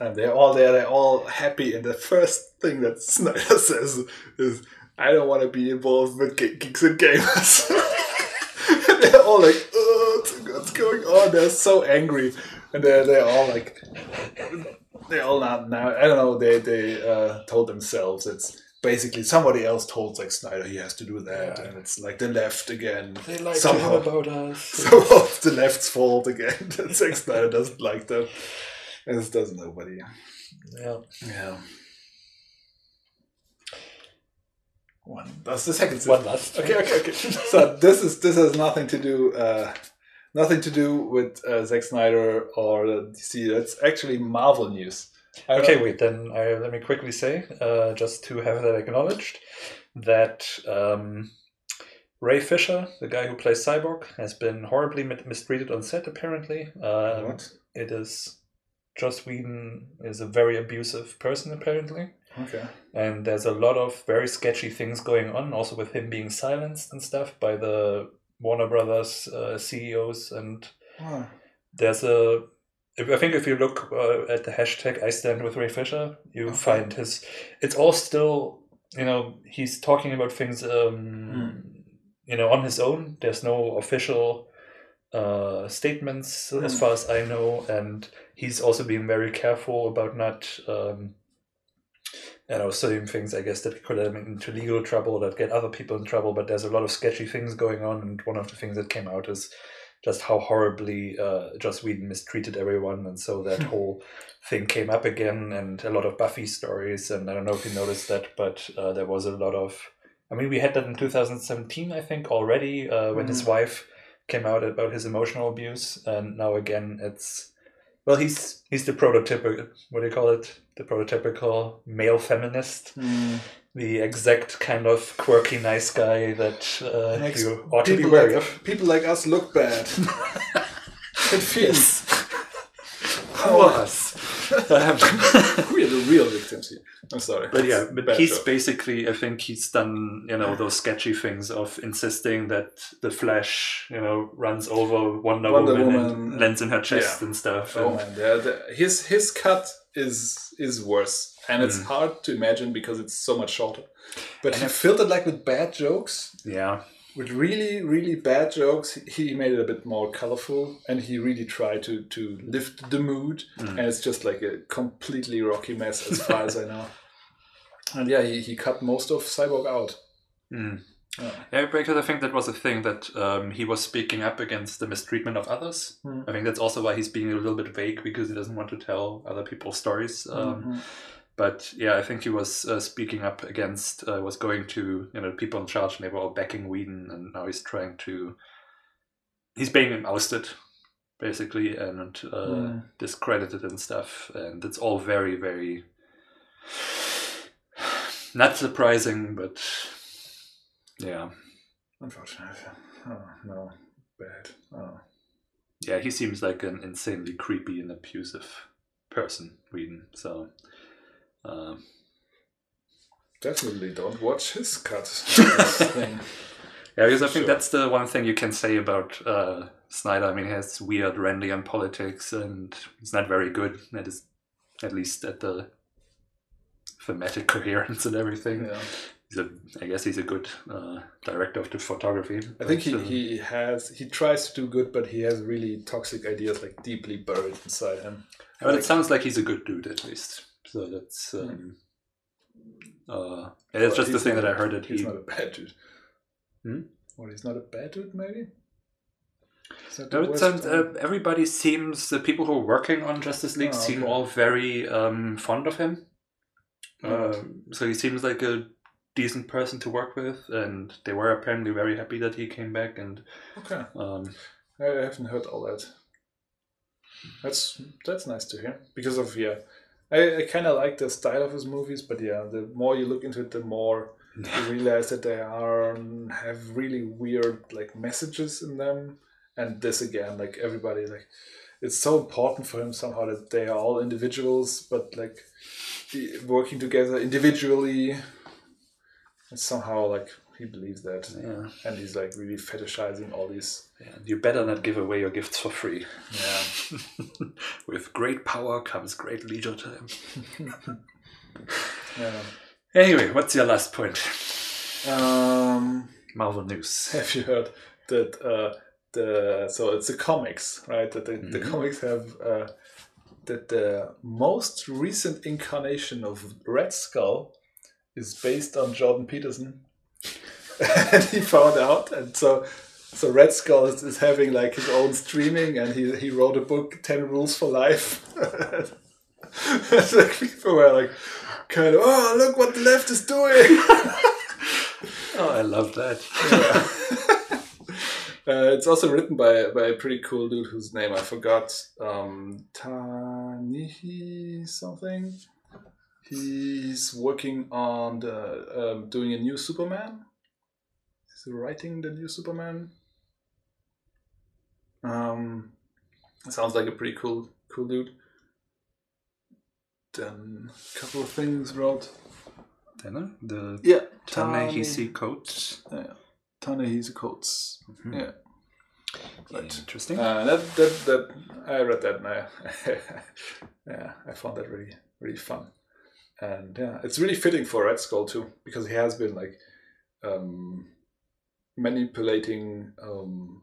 and they're all there, they're all happy, and the first thing that Snyder <laughs> says is, "I don't want to be involved with ge- geeks and gamers." and <laughs> they're all like, "Oh, what's- what's going on?" They're so angry, and they're they're all like they all now now I don't know they they uh, told themselves it's basically somebody else told Zack Snyder he has to do that, Yeah. and it's like the left again. They like Somehow. about <laughs> us. So it's the left's fault again. <laughs> that Zack Snyder doesn't like them. As does nobody. yeah. Yeah. One. That's the second. One last. Okay, okay, okay. so this is this has nothing to do uh, nothing to do with uh, Zack Snyder or DC. That's actually Marvel news. I Okay, wait. Then I, let me quickly say, uh, just to have that acknowledged, that um, Ray Fisher, the guy who plays Cyborg, has been horribly mistreated on set. Apparently, um, What? it is. Joss Whedon is a very abusive person, apparently, Okay. and there's a lot of very sketchy things going on. Also, with him being silenced and stuff by the Warner Brothers uh, CEOs and Oh. there's a if, I think if you look uh, at the hashtag I stand with Ray Fisher, you Okay. find his. It's all still, you know, he's talking about things, um, you know, on his own. There's no official uh, statements as Hmm. far as I know, and he's also being very careful about not. Um, you know, saying things I guess that could get into legal trouble, that get other people in trouble. But there's a lot of sketchy things going on, and one of the things that came out is just how horribly uh, Joss Whedon mistreated everyone, and so that whole thing came up again, and a lot of Buffy stories. And I don't know if you noticed that, but uh, there was a lot of. I mean, we had that in 2017, I think, already uh, when his Mhm. wife came out about his emotional abuse, and now again, it's. Well, he's he's the prototypical. What do you call it? The prototypical male feminist Hmm. the exact kind of quirky nice guy that uh, Makes you ought to be People wary like, of. people like us look bad. it feels. Was. Um, we are the real victims here. I'm sorry. but yeah, but he's joke. basically, I think he's done, you know, those sketchy things of insisting that the Flash, you know, runs over Wonder, Wonder Woman, Woman. and lands in her chest Yeah. and stuff. Oh and- man, the, the, his his cut is is worse, and it's Mm. hard to imagine because it's so much shorter. But And he filled it like with bad jokes, yeah. With really really bad jokes. He made it a bit more colorful, and he really tried to to lift the mood. Mm. And it's just like a completely rocky mess as far as I know. <laughs> And yeah, he, he cut most of Cyborg out. Mm. Yeah. Yeah, because I think that was a thing that um, he was speaking up against the mistreatment of others. Mm. I think that's also why he's being a little bit vague because he doesn't want to tell other people's stories. Um, Mhm. But yeah, I think he was uh, speaking up against, uh, was going to, you know, people in charge, and they were all backing Whedon, and now he's trying to, he's being ousted, basically, and uh, Mm. discredited and stuff. And it's all very, very, not surprising, but yeah. Unfortunately. Oh, no. Bad. Oh. Yeah, he seems like an insanely creepy and abusive person, Whedon. So, um, Definitely don't watch his cut. This <laughs> thing. Yeah, because I think Sure. that's the one thing you can say about uh, Snyder. I mean, he has weird Randian politics, and he's not very good. At his, at least at the thematic <laughs> coherence and everything. Yeah. He's a, I guess he's a good uh, director of the photography. I think he, uh, he has he tries to do good, but he has really toxic ideas like deeply buried inside him. But like- it sounds like he's a good dude at least. So that's. Um, uh, yeah, that's Well, just the thing that I heard that he's he. not a bad dude. Hmm? Well, he's not a bad dude, maybe. No, it sounds, uh, everybody seems the people who are working on Justice League Oh, seem okay. all very um, fond of him. Right. Um, so he seems like a decent person to work with, and they were apparently very happy that he came back. And okay, um, I haven't heard all that. That's that's nice to hear because of yeah. I, I kind of like the style of his movies, but yeah, the more you look into it, the more you <laughs> realize that they are um, have really weird like messages in them. And this again like everybody like it's so important for him somehow that they are all individuals but like working together individually and somehow like he believes that yeah, and he's like really fetishizing all these yeah, you better not give away your gifts for free. yeah <laughs> with great power comes great leisure time. <laughs> yeah Anyway, what's your last point? um Marvel news. <laughs> have you heard that uh the so it's the comics, right? That the, the Mhm. comics have uh, that the most recent incarnation of Red Skull is based on Jordan Peterson, <laughs> and he found out, and so so Red Skull is, is having like his own streaming, and he he wrote a book, Ten Rules for Life. It's <laughs> like people were like, kind of, oh look what the left is doing. <laughs> Oh, I love that. Uh, it's also written by by a pretty cool dude whose name I forgot. Um, Tanihi something. He's working on the um, doing a new Superman. Writing the new Superman? Um, sounds like a pretty cool cool dude. Then a couple of things wrote. Then, uh, the Yeah, Ta-Nehisi coat. Yeah, Ta-Nehisi Coates. Mhm. Yeah. Right. Interesting. Uh, that, that that I read that and I <laughs> yeah I found that really really fun and yeah it's really fitting for Red Skull too because he has been like um, manipulating um,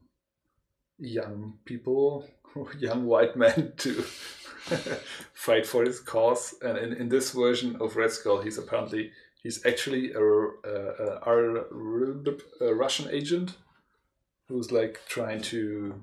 young people <laughs> young white men to <laughs> fight for his cause and in, in this version of Red Skull he's apparently he's actually a, a, a, a Russian agent who's like trying to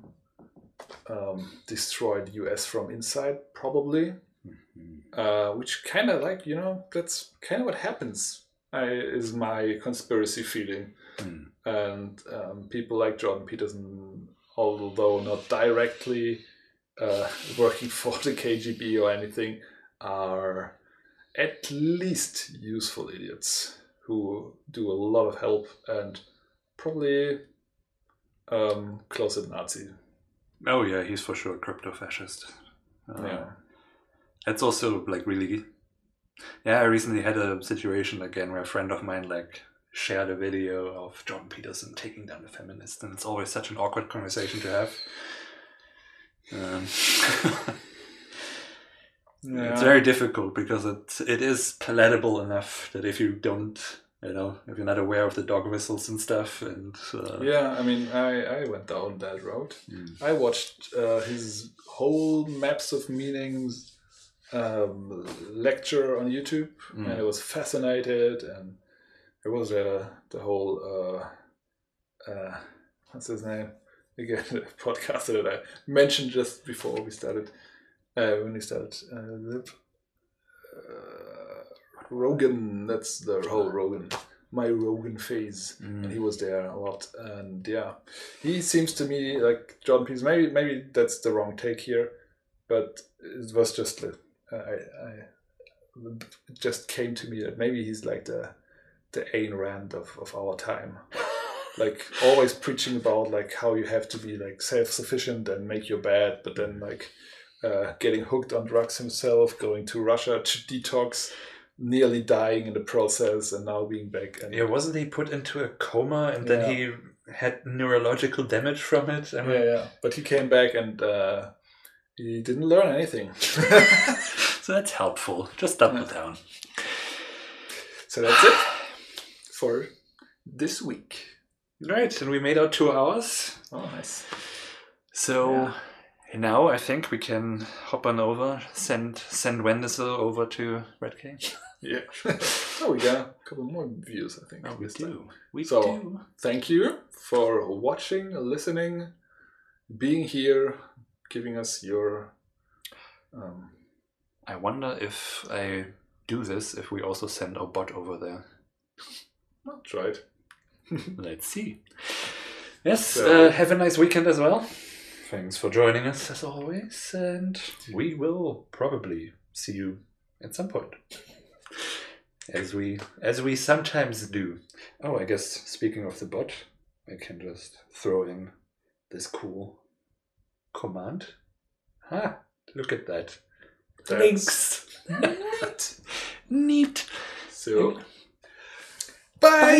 um, destroy the US from inside, probably. Mhm. Uh, which kind of like you know that's kind of what happens. I, is my conspiracy feeling, Hmm. and um, people like Jordan Peterson, although not directly uh, working <laughs> for the KGB or anything, are at least useful idiots who do a lot of help and probably um, closet Nazi. Oh yeah, he's for sure a crypto fascist. Uh, Yeah. It's also like really. Yeah, I recently had a situation again where a friend of mine like shared a video of John Peterson taking down a feminist, and it's always such an awkward conversation to have. Um, <laughs> Yeah. It's very difficult because it it is palatable enough that if you don't, you know, if you're not aware of the dog whistles and stuff, and uh, Yeah, I mean, I, I went down that road. Mm. I watched uh, his whole maps of meanings um, lecture on YouTube, Mm. and I was fascinated. And it was uh, the whole uh, uh, what's his name <laughs> again? The podcaster that I mentioned just before we started. Uh, when we started, uh, the, uh, Rogan. That's the whole Rogan. My Rogan phase Mm. and he was there a lot and yeah he seems to me like john peterson maybe maybe that's the wrong take here but it was just like i, I it just came to me that maybe he's like the the Ayn Rand of, of our time <laughs> like always preaching about like how you have to be like self-sufficient and make your bed but then like uh, getting hooked on drugs himself going to russia to detox nearly dying in the process and now being back and yeah, wasn't he put into a coma and then he had neurological damage from it? I mean, Yeah, yeah. But he came back and uh, he didn't learn anything. <laughs> <laughs> so that's helpful. Just double Yeah. down. so that's it <sighs> for this week. Right, and we made our two hours. Oh, nice. So now I think we can hop on over, send send Wenzel over to Red King. <laughs> Yeah. oh, we got a couple more views, I think. Oh, we time. do. We So- do. Thank you for watching, listening, being here, giving us your. Um, I wonder if I do this, if we also send our bot over there. not tried. <laughs> Let's see. Yes, So- uh, have a nice weekend as well. Thanks for joining us as always, and we will probably see you at some point. As we as we sometimes do. Oh, I guess speaking of the bot, I can just throw in this cool command. Ha! Look at that. That's Links. <laughs> Neat. Neat. So, bye.